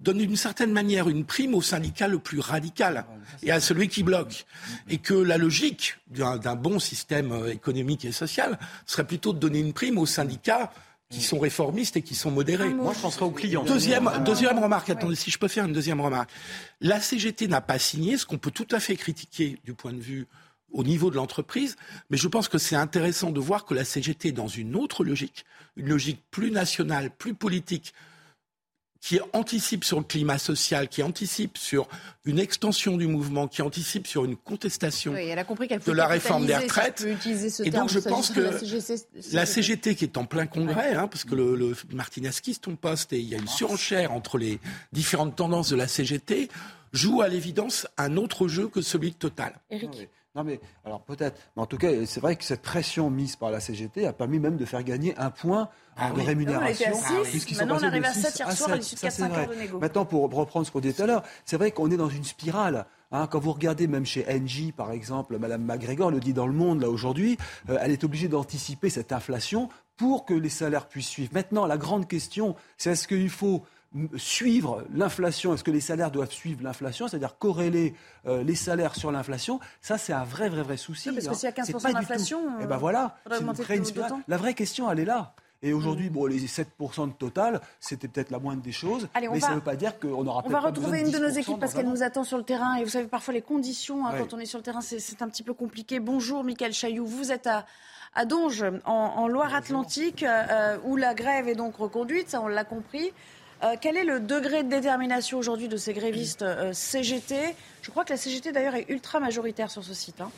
donne d'une certaine manière une prime au syndicat le plus radical et à celui qui bloque. Et que la logique d'un bon système euh, économique et social serait plutôt de donner une prime aux syndicats qui sont réformistes et qui sont modérés. Moi, je penserais aux clients. Deuxième, deuxième remarque, attendez, si je peux faire une deuxième remarque. La CGT n'a pas signé, ce qu'on peut tout à fait critiquer du point de vue au niveau de l'entreprise, mais je pense que c'est intéressant de voir que la CGT est dans une autre logique, une logique plus nationale, plus politique, qui anticipe sur le climat social, qui anticipe sur une extension du mouvement, qui anticipe sur une contestation de la réforme des retraites. Et donc je pense que la CGT, qui est en plein congrès, hein, parce que le, le Martinez quitte ton poste et il y a une surenchère entre les différentes tendances de la CGT, joue à l'évidence un autre jeu que celui de Total. Eric. Non mais alors peut-être, mais en tout cas c'est vrai que cette pression mise par la CGT a permis même de faire gagner un point ah de oui. rémunération. Non, on. Maintenant, on arrive à 7 hier soir à l'issue de 4-5 heures de négo. Maintenant, pour reprendre ce qu'on disait tout à l'heure, c'est vrai qu'on est dans une spirale. Hein, quand vous regardez même chez Engie, par exemple, Madame McGregor le dit dans Le Monde là aujourd'hui, euh, elle est obligée d'anticiper cette inflation pour que les salaires puissent suivre. Maintenant, la grande question, c'est est-ce qu'il faut suivre l'inflation, est-ce que les salaires doivent suivre l'inflation, c'est-à-dire corréler euh, les salaires sur l'inflation, ça c'est un vrai, vrai, vrai souci. Oui, parce que s'il y a 15% hein. d'inflation, et eh ben voilà, une La vraie question, elle est là. Et aujourd'hui, bon, les 7% de total, c'était peut-être la moindre des choses. Allez, mais va, ça ne veut pas dire qu'on aura On va retrouver une de nos équipes parce qu'elle nous attend sur le terrain. Et vous savez, parfois, les conditions, hein, ouais. quand on est sur le terrain, c'est un petit peu compliqué. Bonjour, Michael Chailloux. Vous êtes à, à Donge, en, en Loire-Atlantique, euh, où la grève est donc reconduite, ça on l'a compris. Euh, quel est le degré de détermination aujourd'hui de ces grévistes euh, CGT Je crois que la CGT d'ailleurs est ultra majoritaire sur ce site. Hein.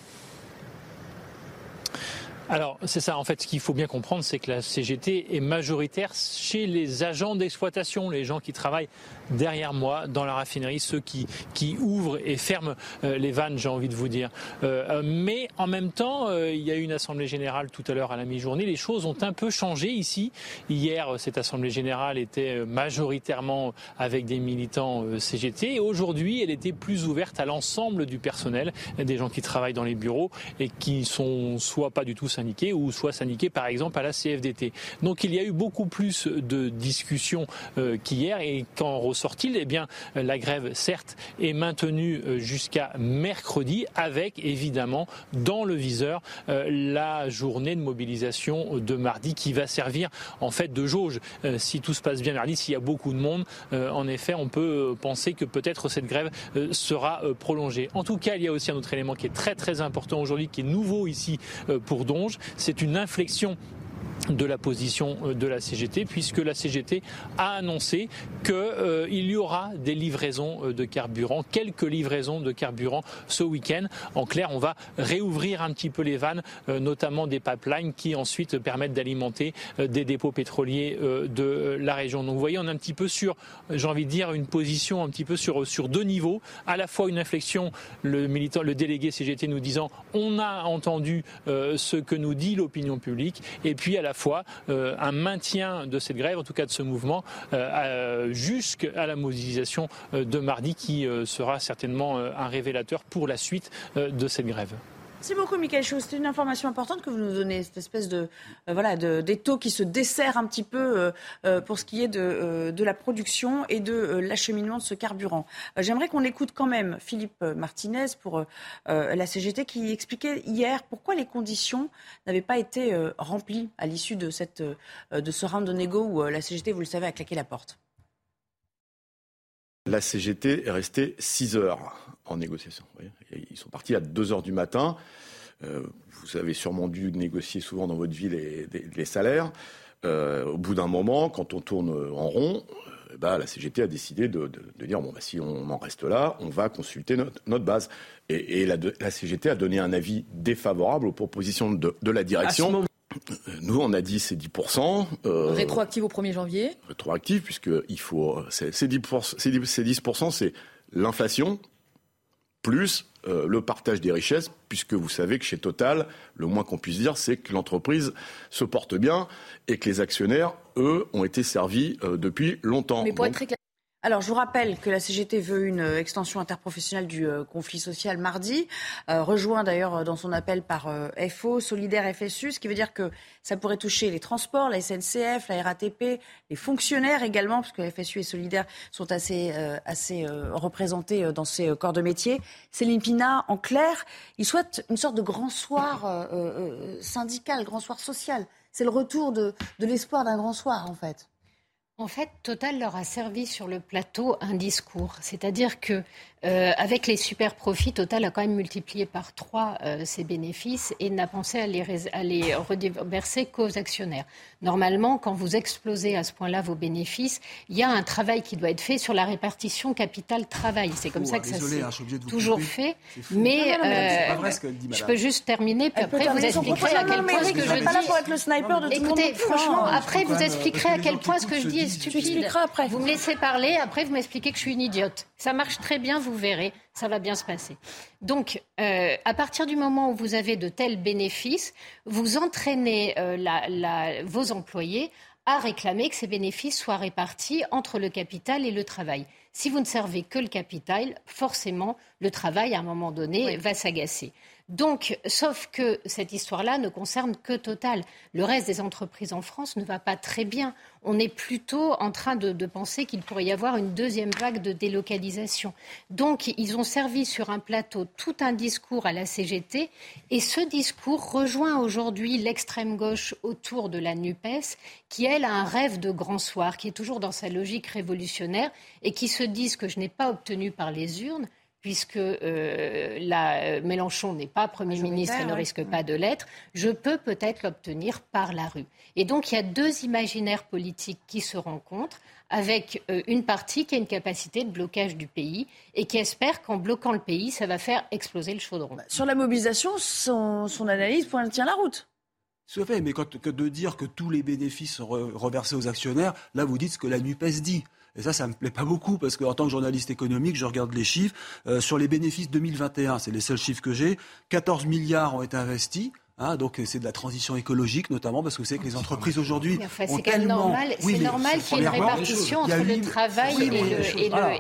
Alors, c'est ça. En fait, ce qu'il faut bien comprendre, c'est que la CGT est majoritaire chez les agents d'exploitation, les gens qui travaillent derrière moi dans la raffinerie, ceux qui, qui ouvrent et ferment euh, les vannes, j'ai envie de vous dire. Euh, mais en même temps, euh, il y a eu une assemblée générale tout à l'heure à la mi-journée. Les choses ont un peu changé ici. Hier, cette assemblée générale était majoritairement avec des militants CGT. Aujourd'hui, elle était plus ouverte à l'ensemble du personnel, des gens qui travaillent dans les bureaux et qui sont soit pas du tout ou soit syndiqués par exemple à la CFDT. Donc il y a eu beaucoup plus de discussions qu'hier et quand ressort-il Eh bien, la grève, certes, est maintenue jusqu'à mercredi, avec évidemment dans le viseur la journée de mobilisation de mardi qui va servir en fait de jauge. Si tout se passe bien mardi, s'il y a beaucoup de monde, en effet, on peut penser que peut-être cette grève sera prolongée. En tout cas, il y a aussi un autre élément qui est très très important aujourd'hui, qui est nouveau ici pour Donge. C'est une inflexion de la position de la CGT, puisque la CGT a annoncé qu'il euh, y aura des livraisons de carburant, quelques livraisons de carburant ce week-end. En clair, on va réouvrir un petit peu les vannes, euh, notamment des pipelines qui ensuite permettent d'alimenter euh, des dépôts pétroliers de la région. Donc vous voyez, on est un petit peu sur, j'ai envie de dire, une position un petit peu sur, sur deux niveaux. À la fois une inflexion, le, militant, le délégué CGT nous disant on a entendu ce que nous dit l'opinion publique, et puis à la fois euh, un maintien de cette grève, en tout cas de ce mouvement, euh, jusqu'à la mobilisation de mardi qui euh, sera certainement un révélateur pour la suite de cette grève. Merci beaucoup, Michael Chaud. C'est une information importante que vous nous donnez, cette espèce de euh, voilà taux qui se desserrent un petit peu euh, euh, pour ce qui est de, euh, de la production et de euh, l'acheminement de ce carburant. J'aimerais qu'on écoute quand même Philippe Martinez pour la CGT qui expliquait hier pourquoi les conditions n'avaient pas été remplies à l'issue de cette de ce round de négo où la CGT, vous le savez, a claqué la porte. La CGT est restée 6 heures en négociation. Ils sont partis à 2 heures du matin. Euh, vous avez sûrement dû négocier souvent dans votre vie les, les, les salaires. Euh, au bout d'un moment, quand on tourne en rond, euh, bah, la CGT a décidé de, de, de dire bon, bah, si on en reste là, on va consulter notre, notre base. Et, et la, la, CGT a donné un avis défavorable aux propositions de, de la direction. Nous, on a dit c'est 10%. Euh, rétroactif au 1er janvier Rétroactif, puisqu'il faut. C'est 10%, c'est 10%, c'est l'inflation plus euh, le partage des richesses, puisque vous savez que chez Total, le moins qu'on puisse dire, c'est que l'entreprise se porte bien et que les actionnaires, eux, ont été servis euh, depuis longtemps. Mais pour Donc, être très clair, Alors, je vous rappelle que la CGT veut une euh, extension interprofessionnelle du euh, conflit social mardi, euh, rejoint d'ailleurs dans son appel par FO, Solidaire FSU, ce qui veut dire que ça pourrait toucher les transports, la SNCF, la RATP, les fonctionnaires également, parce que FSU et Solidaire sont assez, assez représentés dans ces corps de métier. Céline Pina, en clair, il souhaite une sorte de grand soir syndical, grand soir social. C'est le retour de, de l'espoir d'un grand soir, en fait. En fait, Total leur a servi sur le plateau un discours. C'est-à-dire que euh, avec les super profits, Total a quand même multiplié par trois euh, ses bénéfices et n'a pensé à les, à les reverser qu'aux actionnaires. Normalement, quand vous explosez à ce point-là vos bénéfices, il y a un travail qui doit être fait sur la répartition capital-travail. C'est comme ça que ça s'est toujours fait. Mais, euh, je peux juste terminer, puis après vous expliquerez à quel point ce que je dis. le sniper de Écoutez, franchement, après vous expliquerez à quel point ce que je dis est stupide. Vous me laissez parler, après vous m'expliquez que je suis une idiote. Ça marche très bien, vous verrez, ça va bien se passer. Donc, euh, à partir du moment où vous avez de tels bénéfices, vous entraînez euh, vos employés à réclamer que ces bénéfices soient répartis entre le capital et le travail. Si vous ne servez que le capital, forcément, le travail, à un moment donné, va s'agacer. Donc, sauf que cette histoire-là ne concerne que Total. Le reste des entreprises en France ne va pas très bien. On est plutôt en train de, penser qu'il pourrait y avoir une deuxième vague de délocalisation. Donc, ils ont servi sur un plateau tout un discours à la CGT et ce discours rejoint aujourd'hui l'extrême gauche autour de la NUPES qui, elle, a un rêve de grand soir, qui est toujours dans sa logique révolutionnaire et qui se disent que je n'ai pas obtenu par les urnes puisque euh, la, Mélenchon n'est pas Premier ministre et ne risque pas de l'être, je peux peut-être l'obtenir par la rue. Et donc il y a deux imaginaires politiques qui se rencontrent avec euh, une partie qui a une capacité de blocage du pays et qui espère qu'en bloquant le pays, ça va faire exploser le chaudron. Bah, sur la mobilisation, son, analyse point, tient la route. Tout à fait, mais quand, que de dire que tous les bénéfices sont reversés aux actionnaires, là vous dites ce que la NUPES dit. Et ça, ça me plaît pas beaucoup parce qu'en tant que journaliste économique, je regarde les chiffres. Euh, sur les bénéfices 2021, c'est les seuls chiffres que j'ai, 14 milliards ont été investis. Hein, donc c'est de la transition écologique notamment parce que c'est que les entreprises aujourd'hui c'est tellement... normal, c'est normal qu'il y ait une répartition entre le travail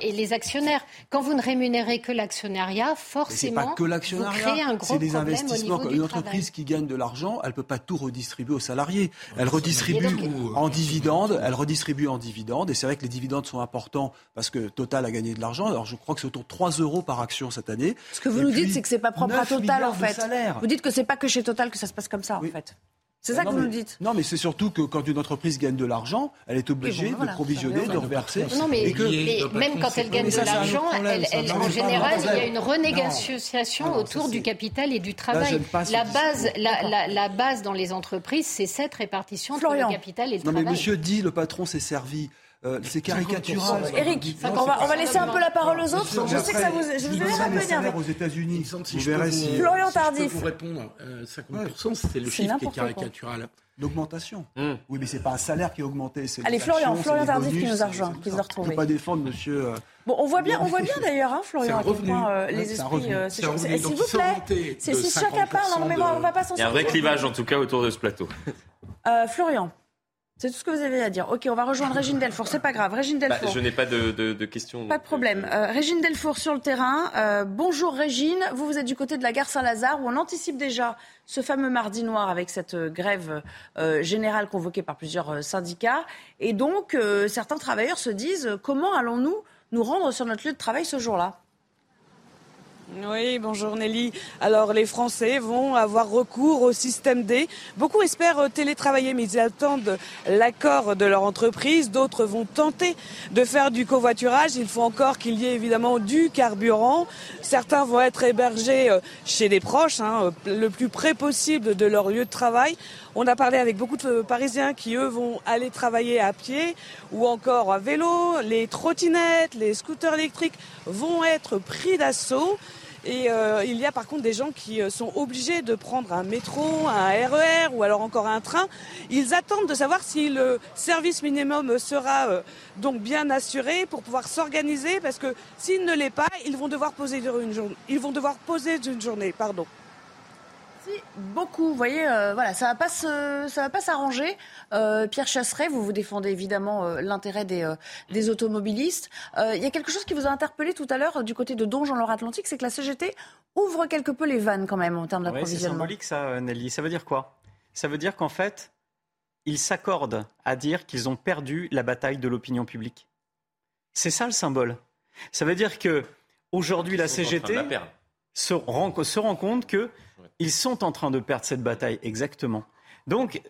et, les actionnaires. Quand vous ne rémunérez que l'actionnariat, forcément, pas que vous créez un gros C'est des investissements. Une entreprise qui gagne de l'argent, elle peut pas tout redistribuer aux salariés. Elle redistribue en dividendes, elle redistribue en dividendes. Et c'est vrai que les dividendes sont importants parce que Total a gagné de l'argent. Alors je crois que c'est autour de 3 euros par action cette année. Ce que vous nous dites, c'est que c'est pas propre à Total en fait. Vous dites que c'est pas que chez Total que ça se passe comme ça, en fait. C'est ça que vous nous dites Non, mais c'est surtout que quand une entreprise gagne de l'argent, elle est obligée de provisionner, de reverser. Non, mais, même quand elle gagne de l'argent, en général, il y a une renégociation autour du capital et du travail. La base, la, base dans les entreprises, c'est cette répartition entre le capital et le travail. Non, mais monsieur dit, le patron s'est servi. Euh, c'est caricatural. Eric, on, va, on va laisser un peu la parole aux autres. Je sais que ça vous, je vous ai un peu énervé. aux États-Unis, si. Florian Tardif. Pour répondre, 50%, c'est le chiffre qui est caricatural. L'augmentation. Hmm. Oui, mais c'est pas un salaire qui a augmenté. Allez, Florian, Florian Tardif qui nous a rejoint, qui nous a retrouvé. Je ne peux pas défendre monsieur. Euh, bon, on voit bien, on voit bien d'ailleurs, hein, Florian, à quel point euh, les esprits euh, S'il vous plaît, c'est si chacun parle, non, mais on va pas s'en Il y a un vrai clivage en tout cas autour de ce plateau. Florian. C'est tout ce que vous avez à dire. Ok, on va rejoindre Régine Delfour. C'est pas grave. Régine bah, Delfour. je n'ai pas de, questions. Pas de problème. Euh, Régine Delfour sur le terrain. Euh, bonjour Régine. Vous, vous êtes du côté de la gare Saint-Lazare où on anticipe déjà ce fameux mardi noir avec cette euh, grève générale convoquée par plusieurs syndicats. Et donc, certains travailleurs se disent comment allons-nous nous rendre sur notre lieu de travail ce jour-là? Oui, bonjour Nelly. Alors les Français vont avoir recours au système D. Beaucoup espèrent télétravailler, mais ils attendent l'accord de leur entreprise. D'autres vont tenter de faire du covoiturage. Il faut encore qu'il y ait évidemment du carburant. Certains vont être hébergés euh, chez des proches, hein, le plus près possible de leur lieu de travail. On a parlé avec beaucoup de Parisiens qui, eux, vont aller travailler à pied ou encore à vélo. Les trottinettes, les scooters électriques vont être pris d'assaut. Et euh, il y a par contre des gens qui euh, sont obligés de prendre un métro, un RER ou alors encore un train. Ils attendent de savoir si le service minimum sera euh, donc bien assuré pour pouvoir s'organiser parce que s'il ne l'est pas, ils vont devoir poser une journée. Merci beaucoup. Vous voyez, euh, voilà, ça va pas ça va pas s'arranger. Euh, Pierre Chasseret, vous vous défendez évidemment euh, l'intérêt des, des automobilistes. Il y a quelque chose qui vous a interpellé tout à l'heure du côté de Donge en Loire-Atlantique, c'est que la CGT ouvre quelque peu les vannes quand même en termes d'approvisionnement. c'est symbolique ça, Nelly. Ça veut dire quoi? Ça veut dire qu'en fait, ils s'accordent à dire qu'ils ont perdu la bataille de l'opinion publique. C'est ça le symbole. Ça veut dire que aujourd'hui la CGT se rend, se rend compte que ils sont en train de perdre cette bataille, exactement. Donc,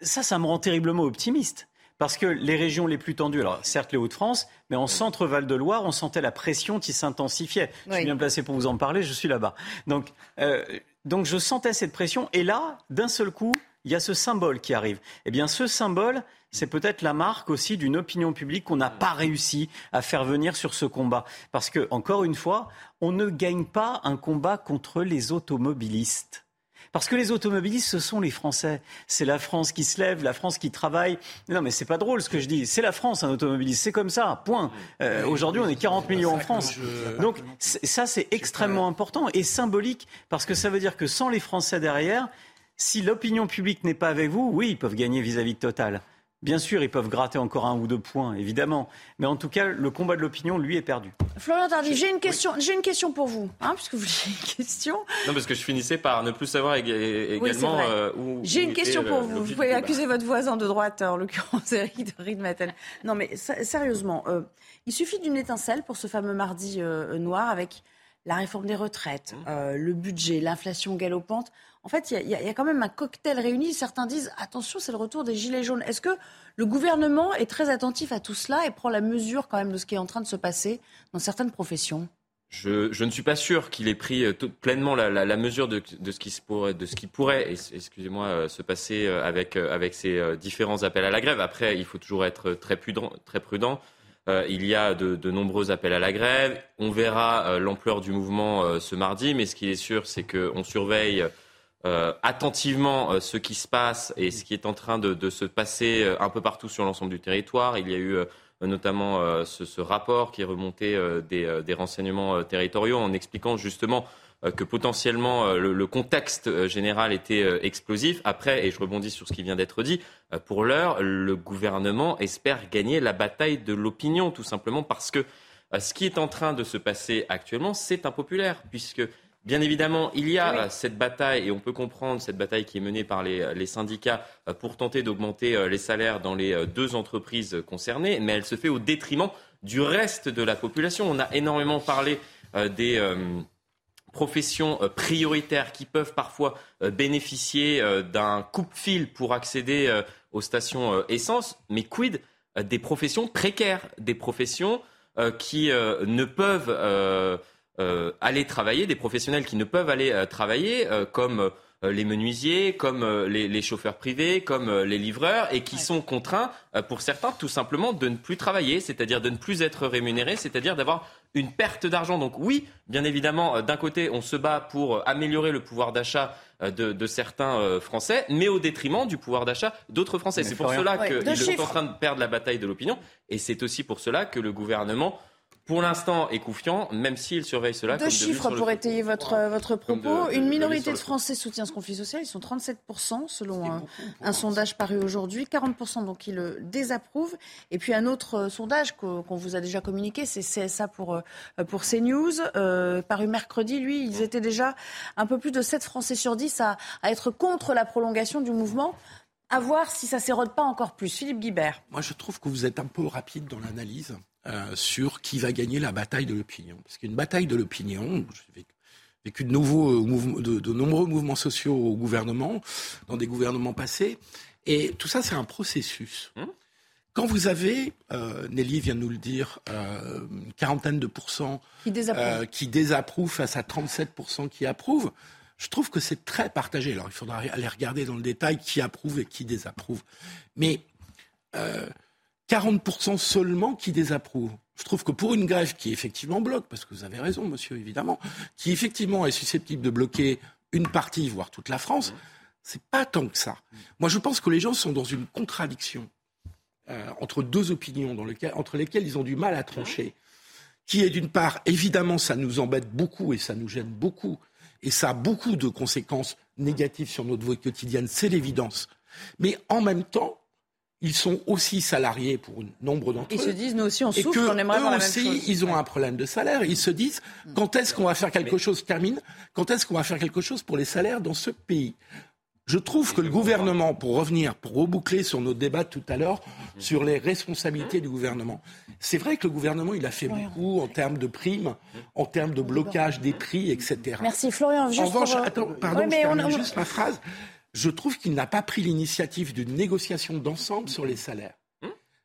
ça, ça me rend terriblement optimiste. Parce que les régions les plus tendues, alors certes les Hauts-de-France, mais en centre-Val de Loire, on sentait la pression qui s'intensifiait. Je suis bien placé pour vous en parler, je suis là-bas. Donc, euh, donc je sentais cette pression. Et là, d'un seul coup, il y a ce symbole qui arrive. Eh bien, ce symbole, c'est peut-être la marque aussi d'une opinion publique qu'on n'a pas réussi à faire venir sur ce combat. Parce que, encore une fois, on ne gagne pas un combat contre les automobilistes. Parce que les automobilistes, ce sont les Français. C'est la France qui se lève, la France qui travaille. Non, mais c'est pas drôle ce que je dis. C'est la France, un automobiliste. C'est comme ça. Point. Euh, aujourd'hui, on est 40 millions en France. Donc, ça, c'est extrêmement important et symbolique parce que ça veut dire que sans les Français derrière, si l'opinion publique n'est pas avec vous, oui, ils peuvent gagner vis-à-vis de Total. Bien sûr, ils peuvent gratter encore un ou deux points, évidemment. Mais en tout cas, le combat de l'opinion, lui, est perdu. Florian Tardy, j'ai une question, j'ai une question pour vous, hein, puisque vous avez une question. Non, parce que je finissais par ne plus savoir également euh, où. J'ai une question pour vous. Vous pouvez accuser votre voisin de droite, en l'occurrence Eric de Riedmaten. Non, mais sérieusement, euh, il suffit d'une étincelle pour ce fameux mardi euh, noir avec la réforme des retraites, mmh. le budget, l'inflation galopante en fait, il y, a quand même un cocktail réuni. Certains disent attention, c'est le retour des gilets jaunes. Est-ce que le gouvernement est très attentif à tout cela et prend la mesure quand même de ce qui est en train de se passer dans certaines professions? Je, ne suis pas sûr qu'il ait pris euh, pleinement la, mesure de, ce qui pourrait, de ce qui pourrait, excusez-moi, euh, se passer euh, avec, avec ces différents appels à la grève. Après, il faut toujours être très prudent. Très prudent. Il y a de, nombreux appels à la grève. On verra l'ampleur du mouvement ce mardi, mais ce qui est sûr, c'est qu'on surveille euh, attentivement euh, ce qui se passe et ce qui est en train de, se passer euh, un peu partout sur l'ensemble du territoire. Il y a eu notamment ce, rapport qui est remonté des, renseignements territoriaux en expliquant justement que potentiellement le, contexte général était explosif. Après, et je rebondis sur ce qui vient d'être dit, pour l'heure, le gouvernement espère gagner la bataille de l'opinion, tout simplement parce que ce qui est en train de se passer actuellement, c'est impopulaire, puisque Bien évidemment, il y a cette bataille, et on peut comprendre cette bataille qui est menée par les, syndicats euh, pour tenter d'augmenter euh, les salaires dans les euh, deux entreprises concernées, mais elle se fait au détriment du reste de la population. On a énormément parlé des professions prioritaires qui peuvent parfois bénéficier d'un coupe-fil pour accéder aux stations essence, mais quid des professions précaires, des professions qui ne peuvent euh, aller travailler, des professionnels qui ne peuvent aller euh, travailler, euh, comme les menuisiers, comme les, chauffeurs privés, comme les livreurs, et qui sont contraints, pour certains, tout simplement de ne plus travailler, c'est-à-dire de ne plus être rémunérés, c'est-à-dire d'avoir une perte d'argent. Donc oui, bien évidemment, d'un côté, on se bat pour améliorer le pouvoir d'achat de, certains Français, mais au détriment du pouvoir d'achat d'autres Français. C'est pour cela qu'ils sont en train de perdre la bataille de l'opinion, et c'est aussi pour cela que le gouvernement pour l'instant est confiant, même s'il surveille cela. Deux chiffres pour étayer votre, votre propos. Une minorité de, Français soutient ce conflit social. Ils sont 37% selon un, sondage paru aujourd'hui. 40% donc qui le désapprouvent. Et puis un autre euh, sondage qu'on vous a déjà communiqué, c'est CSA pour, euh, pour CNews, euh, paru mercredi. Lui, ils étaient déjà un peu plus de 7 Français sur 10 à, à être contre la prolongation du mouvement. À voir si ça s'érode pas encore plus. Philippe Guibert. Moi, je trouve que vous êtes un peu rapide dans l'analyse. Euh, sur qui va gagner la bataille de l'opinion. Parce qu'une bataille de l'opinion, j'ai vécu de, nouveaux, euh, de, nombreux mouvements sociaux au gouvernement, dans des gouvernements passés, et tout ça, c'est un processus. Hum. Quand vous avez, euh, Nelly vient de nous le dire, une quarantaine de pourcents qui désapprouvent qui désapprouvent face à 37% qui approuvent, je trouve que c'est très partagé. Alors, il faudra aller regarder dans le détail qui approuve et qui désapprouve. Mais 40% seulement qui désapprouvent. Je trouve que pour une grève qui effectivement bloque, parce que vous avez raison, monsieur, évidemment, qui effectivement est susceptible de bloquer une partie, voire toute la France, c'est pas tant que ça. Moi, je pense que les gens sont dans une contradiction euh, entre deux opinions dans entre lesquelles ils ont du mal à trancher. Qui est d'une part, évidemment, ça nous embête beaucoup et ça nous gêne beaucoup, et ça a beaucoup de conséquences négatif sur notre vie quotidienne, c'est l'évidence. Mais en même temps, ils sont aussi salariés pour nombre d'entre eux. Ils se disent, nous aussi, on souffre, que on aimerait eux avoir la même aussi, chose. ils ont un problème de salaire. Ils se disent, quand est-ce qu'on va faire quelque chose, termine, quand est-ce qu'on va faire quelque chose pour les salaires dans ce pays? Je trouve que le gouvernement, pour revenir, pour reboucler sur nos débats tout à l'heure, sur les responsabilités du gouvernement, c'est vrai que le gouvernement, il a fait beaucoup en termes de primes, en termes de blocage des prix, etc. Merci Florian. Juste En revanche, pour, euh, attends, pardon, Ouais, mais je termine on- juste ma phrase. Je trouve qu'il n'a pas pris l'initiative d'une négociation d'ensemble sur les salaires.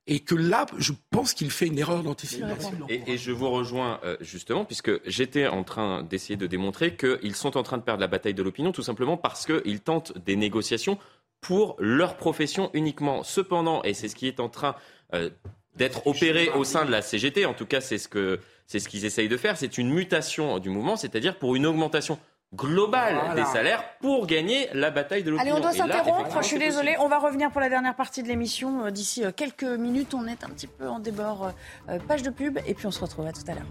Et que là, je pense qu'il fait une erreur d'anticipation. Et, et je vous rejoins euh, justement, puisque j'étais en train d'essayer de démontrer qu'ils sont en train de perdre la bataille de l'opinion, tout simplement parce qu'ils tentent des négociations pour leur profession uniquement. Cependant, et c'est ce qui est en train euh, d'être opéré au sein de la CGT, en tout cas c'est ce que c'est ce qu'ils essayent de faire, c'est une mutation du mouvement, c'est-à-dire pour une augmentation globale Voilà. des salaires pour gagner la bataille de l'opinion. Allez, on doit s'interrompre. Je suis désolée. On va revenir pour la dernière partie de l'émission. Euh, D'ici euh, quelques minutes, on est un petit peu en débord. euh, page de pub. Et puis on se retrouve à tout à l'heure.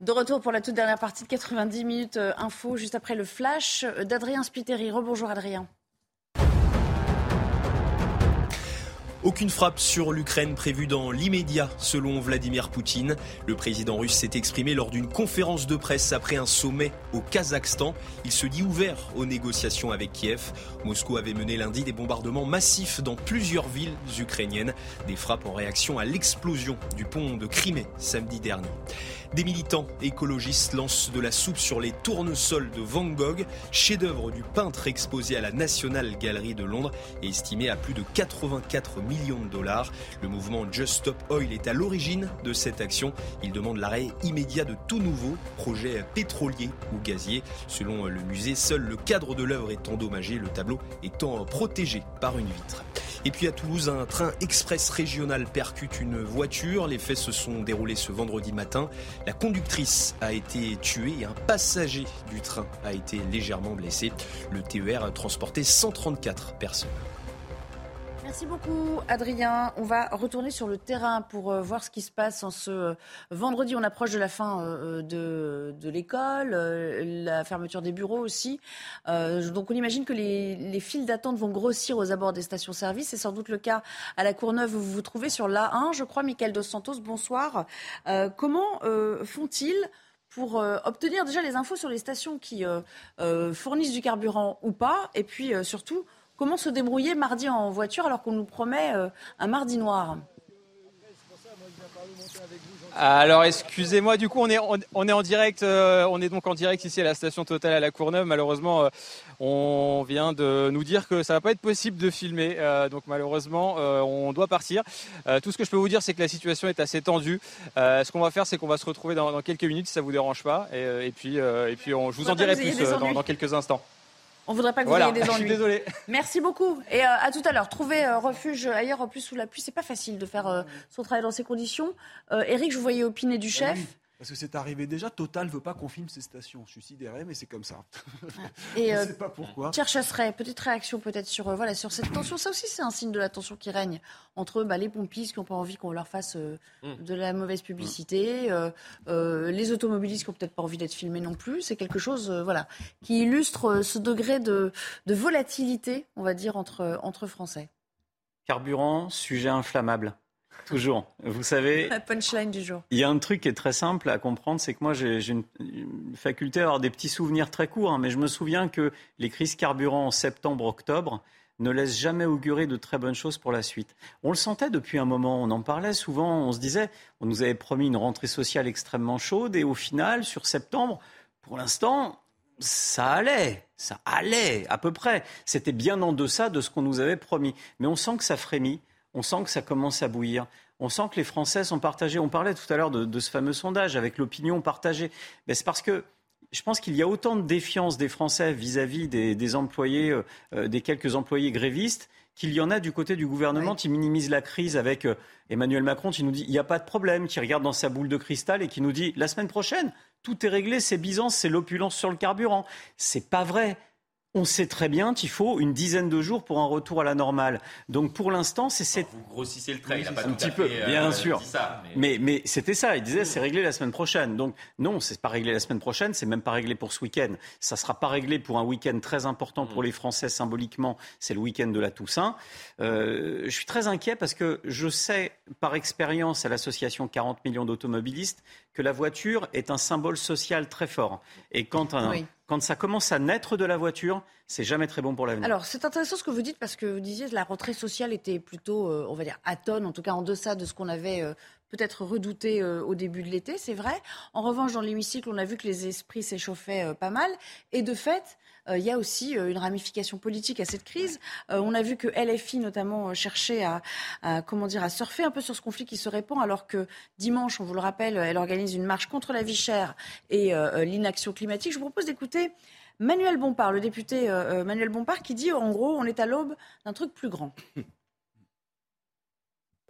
De retour pour la toute dernière partie de 90 minutes info, juste après le flash d'Adrien Spiteri. Rebonjour Adrien. Aucune frappe sur l'Ukraine prévue dans l'immédiat, selon Vladimir Poutine. Le président russe s'est exprimé lors d'une conférence de presse après un sommet au Kazakhstan. Il se dit ouvert aux négociations avec Kiev. Moscou avait mené lundi des bombardements massifs dans plusieurs villes ukrainiennes. Des frappes en réaction à l'explosion du pont de Crimée samedi dernier. Des militants écologistes lancent de la soupe sur les tournesols de Van Gogh, chef-d'œuvre du peintre exposé à la National Gallery de Londres et estimé à plus de 84 millions de dollars. Le mouvement Just Stop Oil est à l'origine de cette action. Il demande l'arrêt immédiat de tout nouveau projet pétrolier ou gazier. Selon le musée, seul le cadre de l'œuvre est endommagé, le tableau étant protégé par une vitre. Et puis à Toulouse, un train express régional percute une voiture. Les faits se sont déroulés ce vendredi matin. La conductrice a été tuée et un passager du train a été légèrement blessé. Le TER a transporté 134 personnes. Merci beaucoup, Adrien. On va retourner sur le terrain pour euh, voir ce qui se passe en ce euh, vendredi. On approche de la fin euh, de, l'école, la fermeture des bureaux aussi. Donc, on imagine que les, les files d'attente vont grossir aux abords des stations-service. C'est sans doute le cas à la Courneuve où vous vous trouvez sur l'A1. Je crois, Michael Dos Santos, bonsoir. Comment font-ils pour obtenir déjà les infos sur les stations qui fournissent du carburant ou pas? Et puis, surtout, Comment se débrouiller mardi en voiture alors qu'on nous promet euh, un mardi noir? Alors excusez-moi, du coup on est, on, est en direct, euh, on est donc en direct ici à la station Total à la Courneuve. Malheureusement, euh, on vient de nous dire que ça va pas être possible de filmer, euh, donc malheureusement on doit partir. Tout ce que je peux vous dire, c'est que la situation est assez tendue. Ce qu'on va faire, c'est qu'on va se retrouver dans, dans quelques minutes si ça vous dérange pas, et, et puis et puis on, je vous en Faudrait dirai plus dans quelques instants. On voudrait pas que Voilà, vous ayez des je suis ennuis. désolé. Merci beaucoup et euh, à tout à l'heure. Trouver euh, refuge ailleurs, en plus sous la pluie, c'est pas facile de faire euh, son travail dans ces conditions. Euh, Eric, je vous voyais opiner du chef. Parce que c'est arrivé déjà, Total veut pas qu'on filme ses stations. Je suis sidéré, mais c'est comme ça. Et Je euh, sais pas pourquoi. Pierre Chasseret, petite réaction peut-être sur, euh, voilà, sur cette tension. Ça aussi, c'est un signe de la tension qui règne entre bah, les pompistes qui n'ont pas envie qu'on leur fasse euh, Mm. de la mauvaise publicité, euh, euh, les automobilistes qui n'ont peut-être pas envie d'être filmés non plus. C'est quelque chose euh, voilà, qui illustre ce degré de, de volatilité, on va dire, entre, entre Français. Carburant, sujet inflammable. Toujours. Vous savez, La punchline du jour. Il y a un truc qui est très simple à comprendre, c'est que moi j'ai une faculté à avoir des petits souvenirs très courts, hein, mais je me souviens que les crises carburant en septembre-octobre ne laissent jamais augurer de très bonnes choses pour la suite. On le sentait depuis un moment, on en parlait souvent, on se disait, on nous avait promis une rentrée sociale extrêmement chaude, et au final, sur septembre, pour l'instant, ça allait, ça allait à peu près. C'était bien en deçà de ce qu'on nous avait promis. Mais on sent que ça frémit, on sent que ça commence à bouillir. On sent que les Français sont partagés. On parlait tout à l'heure de, de ce fameux sondage avec l'opinion partagée. Ben, c'est parce que je pense qu'il y a autant de défiance des Français vis-à-vis des, des employés, euh, euh, des quelques employés grévistes, qu'il y en a du côté du gouvernement qui minimise la crise avec euh, Emmanuel Macron qui nous dit il n'y a pas de problème, qui regarde dans sa boule de cristal et qui nous dit la semaine prochaine, tout est réglé, c'est Byzance, c'est l'opulence sur le carburant. C'est pas vrai. On sait très bien qu'il faut une dizaine de jours pour un retour à la normale. Donc pour l'instant, c'est cette... Vous grossissez le trait, il a pas un tout petit à peu, fait, euh, bien sûr. ça, mais mais, c'était ça. Il disait c'est réglé la semaine prochaine. Donc non, c'est pas réglé la semaine prochaine. C'est même pas réglé pour ce week-end. Ça sera pas réglé pour un week-end très important pour les Français symboliquement. C'est le week-end de la Toussaint. Euh, je suis très inquiet parce que je sais par expérience à l'association 40 millions d'automobilistes que la voiture est un symbole social très fort. Et quand un, Oui. Quand ça commence à naître de la voiture, c'est jamais très bon pour l'avenir. Alors, c'est intéressant ce que vous dites parce que vous disiez que la rentrée sociale était plutôt, euh, on va dire, atone, en tout cas en deçà de ce qu'on avait euh, peut-être redouté euh, au début de l'été, c'est vrai. En revanche, dans l'hémicycle, on a vu que les esprits s'échauffaient pas mal. Et de fait, il y a aussi euh, une ramification politique à cette crise. Euh, on a vu que LFI, notamment, euh, cherchait à, comment dire, à surfer un peu sur ce conflit qui se répand, alors que dimanche, on vous le rappelle, elle organise une marche contre la vie chère et euh, euh, l'inaction climatique. Je vous propose d'écouter Manuel Bompard, le député euh, euh, Manuel Bompard, qui dit en gros, on est à l'aube d'un truc plus grand.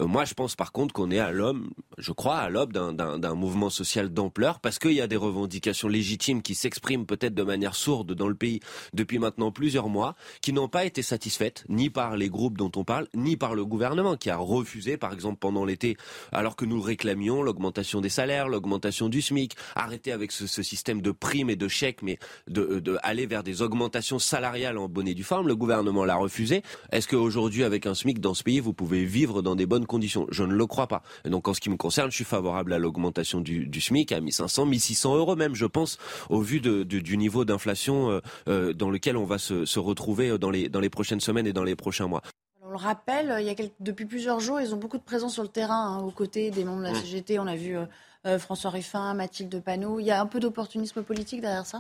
Euh, Moi, je pense par contre qu'on est à l'homme, je crois, à l'aube d'un- mouvement social d'ampleur, parce qu'il y a des revendications légitimes qui s'expriment peut-être de manière sourde dans le pays depuis maintenant plusieurs mois, qui n'ont pas été satisfaites, ni par les groupes dont on parle, ni par le gouvernement, qui a refusé, par exemple, pendant l'été, alors que nous réclamions, l'augmentation des salaires, l'augmentation du SMIC, arrêter avec ce, ce système de primes et de chèques, mais de, de aller vers des augmentations salariales en bonne et due forme. Le gouvernement l'a refusé. Est-ce qu'aujourd'hui, avec un SMIC dans ce pays, vous pouvez vivre dans des bonnes conditions Je ne le crois pas. Et donc, en ce qui me concerne, je suis favorable à l'augmentation du, du SMIC à 1500, 1600 euros même, je pense, au vu de, de- du niveau d'inflation euh, euh, dans lequel on va se, se retrouver dans les, dans les prochaines semaines et dans les prochains mois. On le rappelle, il y a quelques- depuis plusieurs jours, ils ont beaucoup de présence sur le terrain, hein, aux côtés des membres de la. CGT. On a vu euh, euh, François Ruffin, Mathilde Panot. Il y a un peu d'opportunisme politique derrière ça?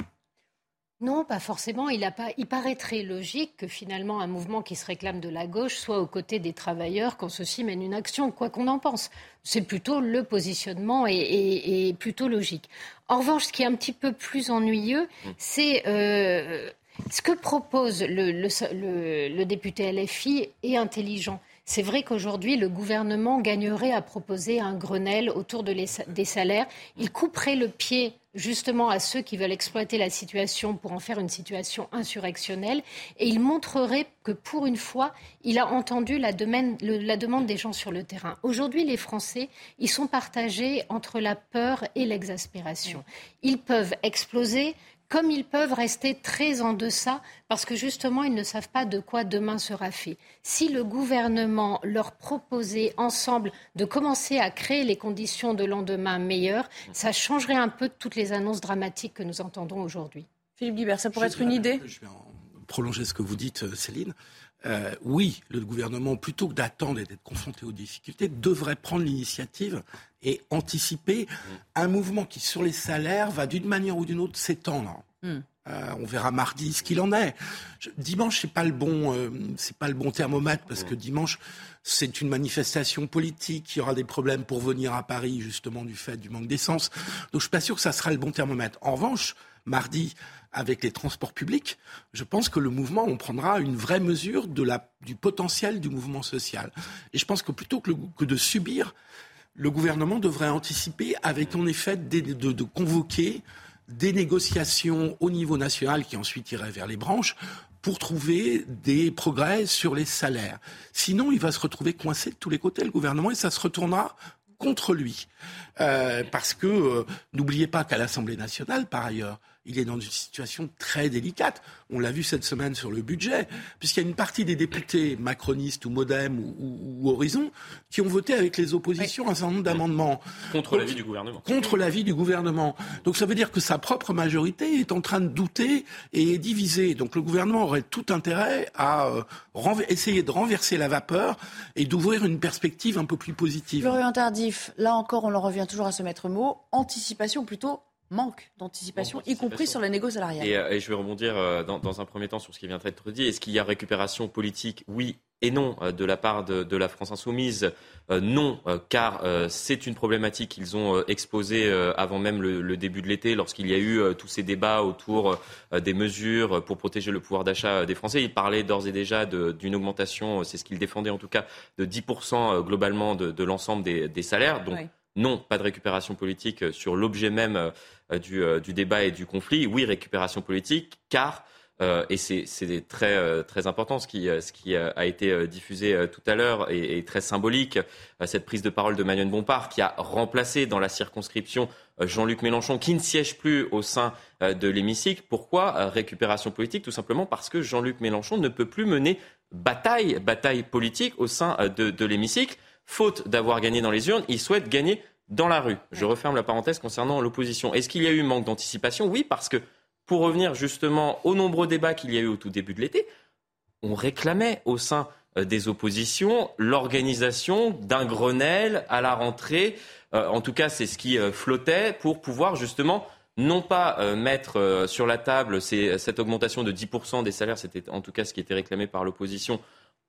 Non, pas forcément. Il, a paraîtrait logique que finalement un mouvement qui se réclame de la gauche soit aux côtés des travailleurs quand ceux-ci mènent une action, quoi qu'on en pense. C'est plutôt le positionnement et, plutôt logique. En revanche, ce qui est un petit peu plus ennuyeux, c'est euh, ce que propose le- le député LFI est intelligent. C'est vrai qu'aujourd'hui, le gouvernement gagnerait à proposer un Grenelle autour de les- des salaires. Il couperait le pied justement à ceux qui veulent exploiter la situation pour en faire une situation insurrectionnelle. Et il montrerait que pour une fois, il a entendu la, le- la demande des gens sur le terrain. Aujourd'hui, les Français, ils sont partagés entre la peur et l'exaspération. Ils peuvent exploser comme ils peuvent rester très en deçà parce que justement ils ne savent pas de quoi demain sera fait. Si le gouvernement leur proposait ensemble de commencer à créer les conditions de lendemain meilleures, ça changerait un peu toutes les annonces dramatiques que nous entendons aujourd'hui. Philippe Guibert, ça pourrait être une idée Je vais en prolonger ce que vous dites, euh, Céline. Euh, oui, le gouvernement, plutôt que d'attendre et d'être confronté aux difficultés, devrait prendre l'initiative et anticiper un mouvement qui, sur les salaires, va d'une manière ou d'une autre s'étendre. Hmm. Euh, on verra mardi ce qu'il en est. Je- dimanche, c'est pas le bon, euh, c'est pas le bon thermomètre parce que dimanche, c'est une manifestation politique. Il y aura des problèmes pour venir à Paris justement du fait du manque d'essence. Donc, je suis pas sûr que ça sera le bon thermomètre. En revanche, mardi, avec les transports publics, je pense que le mouvement, on prendra une vraie mesure du potentiel du mouvement social. Et je pense que plutôt que, de subir, le gouvernement devrait anticiper avec en effet de, de convoquer des négociations au niveau national qui ensuite iraient vers les branches pour trouver des progrès sur les salaires. Sinon, il va se retrouver coincé de tous les côtés, le gouvernement, et ça se retournera contre lui. Euh, parce que, euh, n'oubliez pas qu'à l'Assemblée nationale, par ailleurs, il est dans une situation très délicate. On l'a vu cette semaine sur le budget, puisqu'il y a une partie des députés macronistes ou Modem ou, ou- ou Horizon qui ont voté avec les oppositions un certain nombre d'amendements Contre l'avis du gouvernement. contre l'avis du gouvernement. Donc ça veut dire que sa propre majorité est en train de douter et est divisée. Donc le gouvernement aurait tout intérêt à euh, essayer de renverser la vapeur et d'ouvrir une perspective un peu plus positive. Florian Tardif, là encore, on en revient toujours à ce maître mot. Anticipation, plutôt manque d'anticipation, y compris sur la négo salariale. Et, euh, et je vais rebondir euh, dans, dans un premier temps sur ce qui vient d'être dit. Est-ce qu'il y a récupération politique Oui et non euh, de la part de, de la France insoumise? Euh, non, euh, car euh, c'est une problématique qu'ils ont exposée avant même le, le début de l'été, lorsqu'il y a eu tous ces débats autour des mesures pour protéger le pouvoir d'achat des Français. Ils parlaient d'ores et déjà d'une augmentation, c'est ce qu'ils défendaient en tout cas, de 10% euh, globalement de, de l'ensemble des, des salaires. Donc, Oui. non, pas de récupération politique sur l'objet même du, euh, du débat et du conflit. Oui, récupération politique, car euh, et c'est très, euh, très important ce qui, euh, ce qui a été diffusé tout à l'heure et, et, très symbolique, cette prise de parole de Manuel Bompard qui a remplacé dans la circonscription Jean-Luc Mélenchon qui ne siège plus au sein de l'hémicycle. Pourquoi récupération politique? Tout simplement parce que Jean-Luc Mélenchon ne peut plus mener bataille, bataille politique au sein de, de l'hémicycle. Faute d'avoir gagné dans les urnes, il souhaite gagner dans la rue. Je referme la parenthèse concernant l'opposition. Est-ce qu'il y a eu manque d'anticipation? Oui, parce que pour revenir justement aux nombreux débats qu'il y a eu au tout début de l'été, on réclamait au sein euh, des oppositions l'organisation d'un Grenelle à la rentrée. Euh, en tout cas, c'est ce qui euh, flottait pour pouvoir justement non pas mettre sur la table cette augmentation de 10% des salaires, c'était en tout cas ce qui était réclamé par l'opposition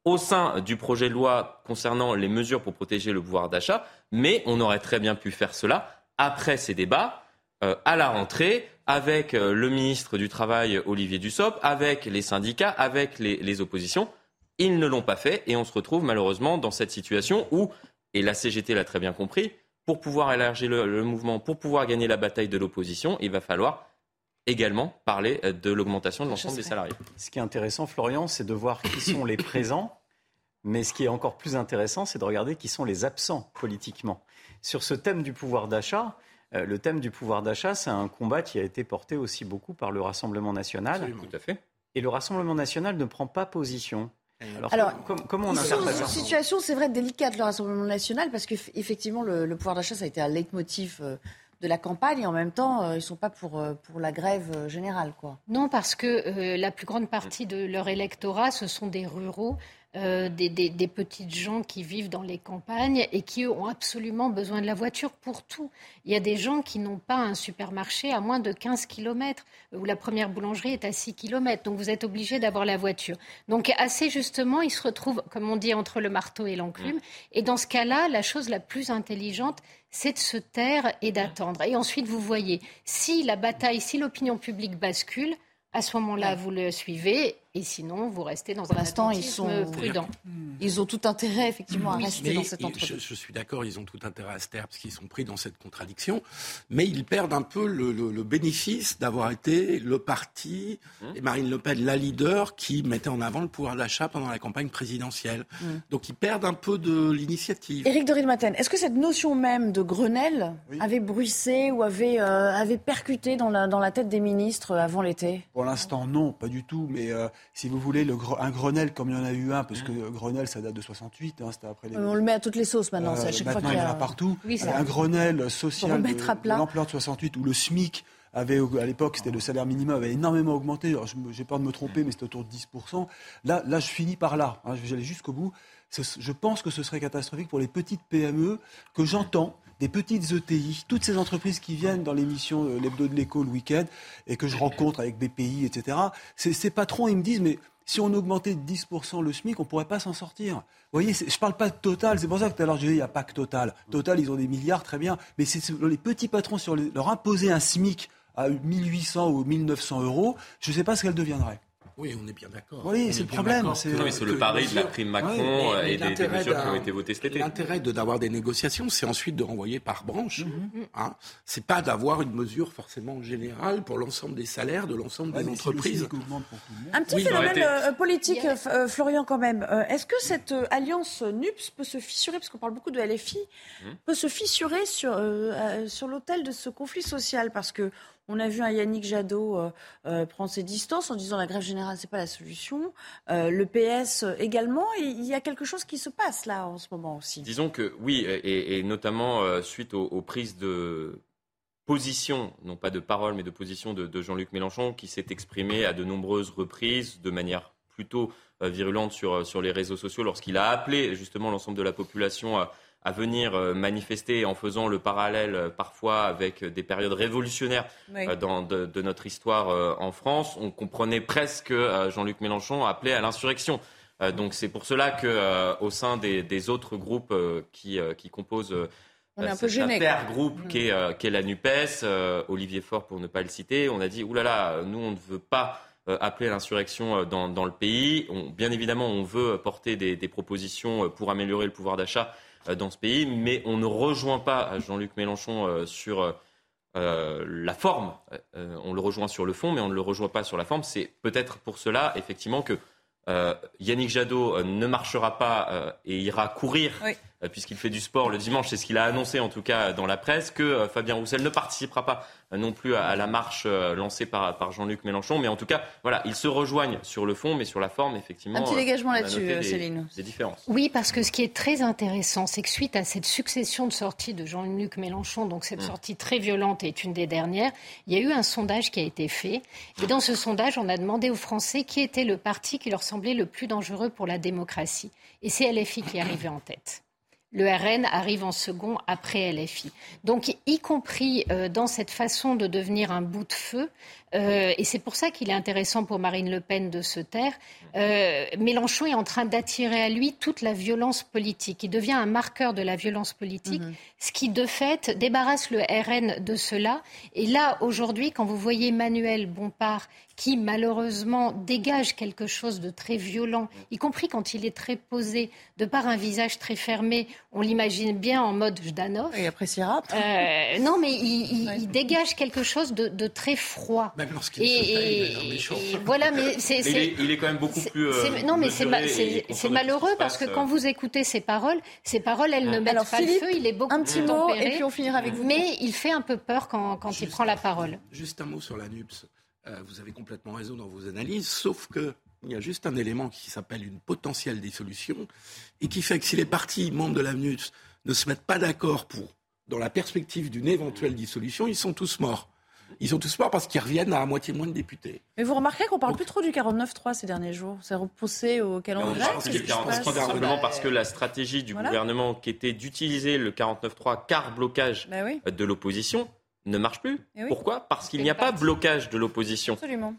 au sein du projet de loi concernant les mesures pour protéger le pouvoir d'achat, mais on aurait très bien pu faire cela après ces débats, à la rentrée, avec euh, le ministre du Travail Olivier Dussopt, avec les syndicats, avec les, oppositions. Ils ne l'ont pas fait et on se retrouve malheureusement dans cette situation où, et la CGT l'a très bien compris, pour pouvoir élargir le, mouvement, pour pouvoir gagner la bataille de l'opposition, il va falloir également parler euh, de l'augmentation de l'ensemble des salariés. Ce qui est intéressant, Florian, c'est de voir qui sont les présents, mais ce qui est encore plus intéressant, c'est de regarder qui sont les absents politiquement. Sur ce thème du pouvoir d'achat, euh, le thème du pouvoir d'achat, c'est un combat qui a été porté aussi beaucoup par le Rassemblement national. Tout à fait. Et le Rassemblement national ne prend pas position. Alors, comment on interprète ça situation, c'est vrai, délicate, le Rassemblement national, parce qu'effectivement, le, le pouvoir d'achat, ça a été un leitmotiv euh, de la campagne et en même temps, euh, ils ne sont pas pour, pour la grève générale. Quoi. Non, parce que la plus grande partie de leur électorat, ce sont des ruraux euh, des, des, petites gens qui vivent dans les campagnes et qui ont absolument besoin de la voiture pour tout. Il y a des gens qui n'ont pas un supermarché à moins de 15 km, où la première boulangerie est à 6 km. Donc vous êtes obligé d'avoir la voiture. Donc assez justement, ils se retrouvent, comme on dit, entre le marteau et l'enclume. Mmh. Et dans ce cas-là, la chose la plus intelligente, c'est de se taire et d'attendre. Et ensuite, vous voyez, si la bataille, si l'opinion publique bascule, à ce moment-là, vous le suivez et sinon, vous restez dans un instant ils sont prudent. Hmm. Ils ont tout intérêt, effectivement, à rester dans cette entreprise. Je, suis d'accord, ils ont tout intérêt à se taire parce qu'ils sont pris dans cette contradiction. Mais ils perdent un peu le, bénéfice d'avoir été le parti, hmm. et Marine Le Pen, la leader, qui mettait en avant le pouvoir d'achat pendant la campagne présidentielle. Hmm. Donc ils perdent un peu de l'initiative. Éric de Maten, est-ce que cette notion même de Grenelle avait bruissé ou avait, euh, avait percuté dans la, dans la tête des ministres avant l'été? Pour l'instant, non, pas du tout. Mais. Euh, si vous voulez, le, un Grenelle comme il y en a eu un, parce que Grenelle, ça date de 68, hein, c'était après les... On le met à toutes les sauces maintenant, euh, maintenant, il y en a partout. un Grenelle social de, de l'ampleur de 68, où le SMIC avait, à l'époque, c'était le salaire minimum, avait énormément augmenté. J'ai peur de me tromper, mais c'était autour de 10%. Là, là, je finis par là. Hein, je vais aller jusqu'au bout. Je pense que ce serait catastrophique pour les petites PME que j'entends des petites ETI, toutes ces entreprises qui viennent dans l'émission euh, L'Hebdo de l'écho le week-end et que je rencontre avec BPI, etc. Ces, patrons, ils me disent, mais si on augmentait de 10% le SMIC, on ne pourrait pas s'en sortir. Vous voyez, je ne parle pas de Total, c'est pour ça que tout à l'heure je disais, il n'y a pas que Total. Total, ils ont des milliards, très bien, mais c'est les petits patrons, sur leur imposer un SMIC à 1800 ou 1900 euros, je ne sais pas ce qu'elle deviendrait. Oui, on est bien d'accord. Oui, c'est le problème. C'est le pari de la prime Macron et des, mesures qui ont été votées cet été. L'intérêt d'avoir des négociations, c'est ensuite de renvoyer par branche. Mm-hmm. Hein. C'est pas d'avoir une mesure forcément générale pour l'ensemble des salaires de l'ensemble des entreprises. Un petit phénomène euh, politique, euh, Florian, quand même. Euh, est-ce que cette alliance NUPS peut se fissurer, parce qu'on parle beaucoup de LFI, mm. peut se fissurer sur, sur l'autel de ce conflit social? Parce que on a vu un Yannick Jadot euh, euh, prendre ses distances en disant la grève générale, c'est pas la solution. Euh, le PS également. il y a quelque chose qui se passe là en ce moment aussi. Disons que oui, et, notamment suite aux, prises de position, non pas de parole, mais de position de, Jean-Luc Mélenchon, qui s'est exprimé à de nombreuses reprises de manière plutôt virulente sur, sur les réseaux sociaux lorsqu'il a appelé justement l'ensemble de la population à à venir euh, manifester en faisant le parallèle euh, parfois avec des périodes révolutionnaires euh, dans, de, notre histoire en France, on comprenait presque que Jean-Luc Mélenchon appelait à l'insurrection. donc c'est pour cela que au sein des, autres groupes qui, qui composent on est un peu gêné, groupe qui est, la NUPES, Olivier Faure pour ne pas le citer, on a dit, oulala, nous on ne veut pas appeler à l'insurrection dans, le pays. bien évidemment, on veut porter des, des propositions pour améliorer le pouvoir d'achat euh, dans ce pays, mais on ne rejoint pas Jean-Luc Mélenchon euh, sur euh, euh, la forme. Euh, on le rejoint sur le fond, mais on ne le rejoint pas sur la forme. C'est peut-être pour cela, effectivement, que euh, Yannick Jadot euh, ne marchera pas euh, et ira courir. Euh, puisqu'il fait du sport le dimanche, c'est ce qu'il a annoncé en tout cas dans la presse, que euh, Fabien Roussel ne participera pas euh, non plus à, à la marche euh, lancée par, par Jean-Luc Mélenchon. Mais en tout cas, voilà, ils se rejoignent sur le fond, mais sur la forme, effectivement. Un petit dégagement là-dessus, Céline. Des différences. Oui, parce que ce qui est très intéressant, c'est que suite à cette succession de sorties de Jean-Luc Mélenchon, donc cette Mm. sortie très violente est une des dernières, il y a eu un sondage qui a été fait. Et dans ce sondage, on a demandé aux Français qui était le parti qui leur semblait le plus dangereux pour la démocratie. Et c'est LFI qui est arrivé en tête. Le RN arrive en second après LFI. Donc, y compris euh, dans cette façon de devenir un bout de feu, euh, et c'est pour ça qu'il est intéressant pour Marine Le Pen de se taire, euh, Mélenchon est en train d'attirer à lui toute la violence politique. Il devient un marqueur de la violence politique, ce qui, de fait, débarrasse le RN de cela. Et là, aujourd'hui, quand vous voyez Emmanuel Bompard, qui malheureusement dégage quelque chose de très violent, y compris quand il est très posé, de par un visage très fermé, on l'imagine bien en mode Jdanov. Il appréciera. Euh, non, mais il, il- il dégage quelque chose de, de très froid. Même lorsqu'il Et, se méchant. et voilà, mais c'est. Mais il, est, il est quand même beaucoup plus. euh, c'est- non, mais c'est ma- malheureux parce que passe, quand euh. vous écoutez ses paroles, ses paroles, elles ne mettent Alors, pas Philippe, le feu. Il est beaucoup un plus petit mot, tempéré, et puis on finira avec vous. Mais il fait un peu peur quand, quand il prend la parole. Juste un mot sur la NUPS. Euh, vous avez complètement raison dans vos analyses, sauf que il y a juste un élément qui s'appelle une potentielle dissolution et qui fait que si les partis membres de la NUPS ne se mettent pas d'accord pour, dans la perspective d'une éventuelle dissolution, ils sont tous morts. Ils sont tous morts parce qu'ils reviennent à, à moitié moins de députés. Mais vous remarquez qu'on parle plus trop du 49-3 ces derniers jours. C'est repoussé au calendrier. Je pense qu'il y a le 49.3 simplement parce que la stratégie du Voilà. gouvernement qui était d'utiliser le 49.3 car blocage Bah oui. de l'opposition ne marche plus. Eh oui. Pourquoi? Parce qu'il n'y a pas blocage de l'opposition. Absolument.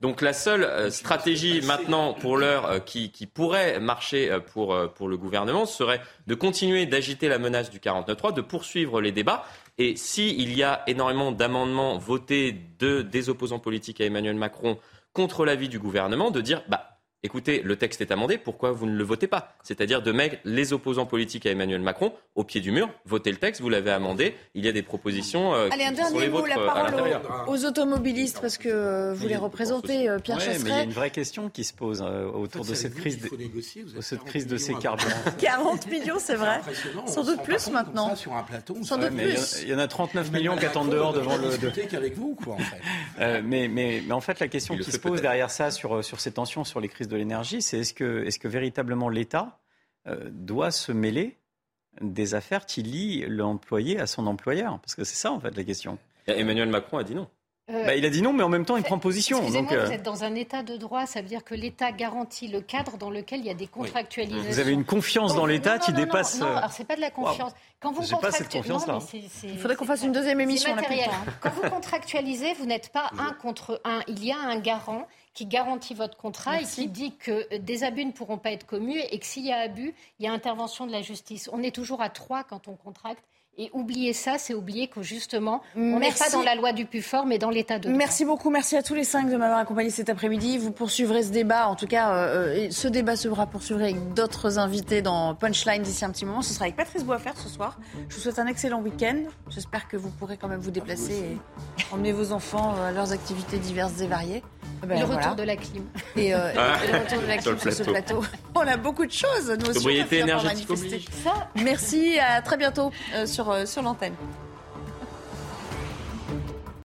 Donc la seule euh, stratégie maintenant pour l'heure euh, qui, qui pourrait marcher euh, pour, euh, pour le gouvernement serait de continuer d'agiter la menace du 49.3, de poursuivre les débats. Et s'il y a énormément d'amendements votés de, des opposants politiques à Emmanuel Macron contre l'avis du gouvernement, de dire bah, écoutez, le texte est amendé, pourquoi vous ne le votez pas? C'est-à-dire de mettre les opposants politiques à Emmanuel Macron au pied du mur, votez le texte, vous l'avez amendé, il y a des propositions euh, Allez, un qui sont dernier les mot, vôtres la euh, à parole l'intérieur. aux, aux automobilistes, parce que euh, vous les représentez, euh, Pierre Ouais, mais il y a une vraie question qui se pose euh, autour de cette crise, de, cette crise de ces carburants. 40 millions, c'est vrai. Sans doute plus maintenant. comme ça sur un plateau. Sans doute mais il y en- plus. Il y en a 39 millions qui attendent dehors devant le. de- qu'avec vous, quoi, en fait. Mais, mais, mais en fait, la question qui se pose derrière ça, sur, sur ces tensions, sur les crises de l'énergie, c'est est-ce que, est-ce que véritablement l'État euh, doit se mêler des affaires qui lient l'employé à son employeur? Parce que c'est ça, en fait, la question. Emmanuel Macron a dit non. Euh, Bah, il a dit non, mais en même temps, il prend position. Excusez-moi, Donc, euh, vous êtes dans un état de droit, ça veut dire que l'État garantit le cadre dans lequel il y a des contractualisations. Vous avez une confiance dans vous- l'État non, qui non, non, dépasse, Non, alors c'est pas de la confiance. Quand vous J'ai pas cette contractu- confiance-là, non, mais c'est- c'est- Il faudrait qu'on fasse une deuxième émission. C'est matériel. Quand vous contractualisez, vous n'êtes pas un contre un. Il y a un garant qui garantit votre contrat et qui dit que euh, des abus ne pourront pas être commus et que s'il y a abus, il y a intervention de la justice. On est toujours à trois quand on contracte. Et oublier ça, c'est oublier que justement, on n'est pas dans la loi du plus fort, mais dans l'état de droit. Merci beaucoup, merci à tous les cinq de m'avoir accompagné cet après-midi. Vous poursuivrez ce débat, en tout cas, euh, et ce débat sera poursuivi avec d'autres invités dans Punchline d'ici un petit moment. Ce sera avec Patrice Boisfer ce soir. Je vous souhaite un excellent week-end. J'espère que vous pourrez quand même vous déplacer et emmener vos enfants euh, à leurs activités diverses et variées. Ben, le voilà. retour de la clim. Et, euh, Ah, et le retour de la clim sur ce plateau. On a beaucoup de choses, nous aussi. Sobriété énergétique manifester. oblige. Merci, à très bientôt euh, sur, euh, sur l'antenne.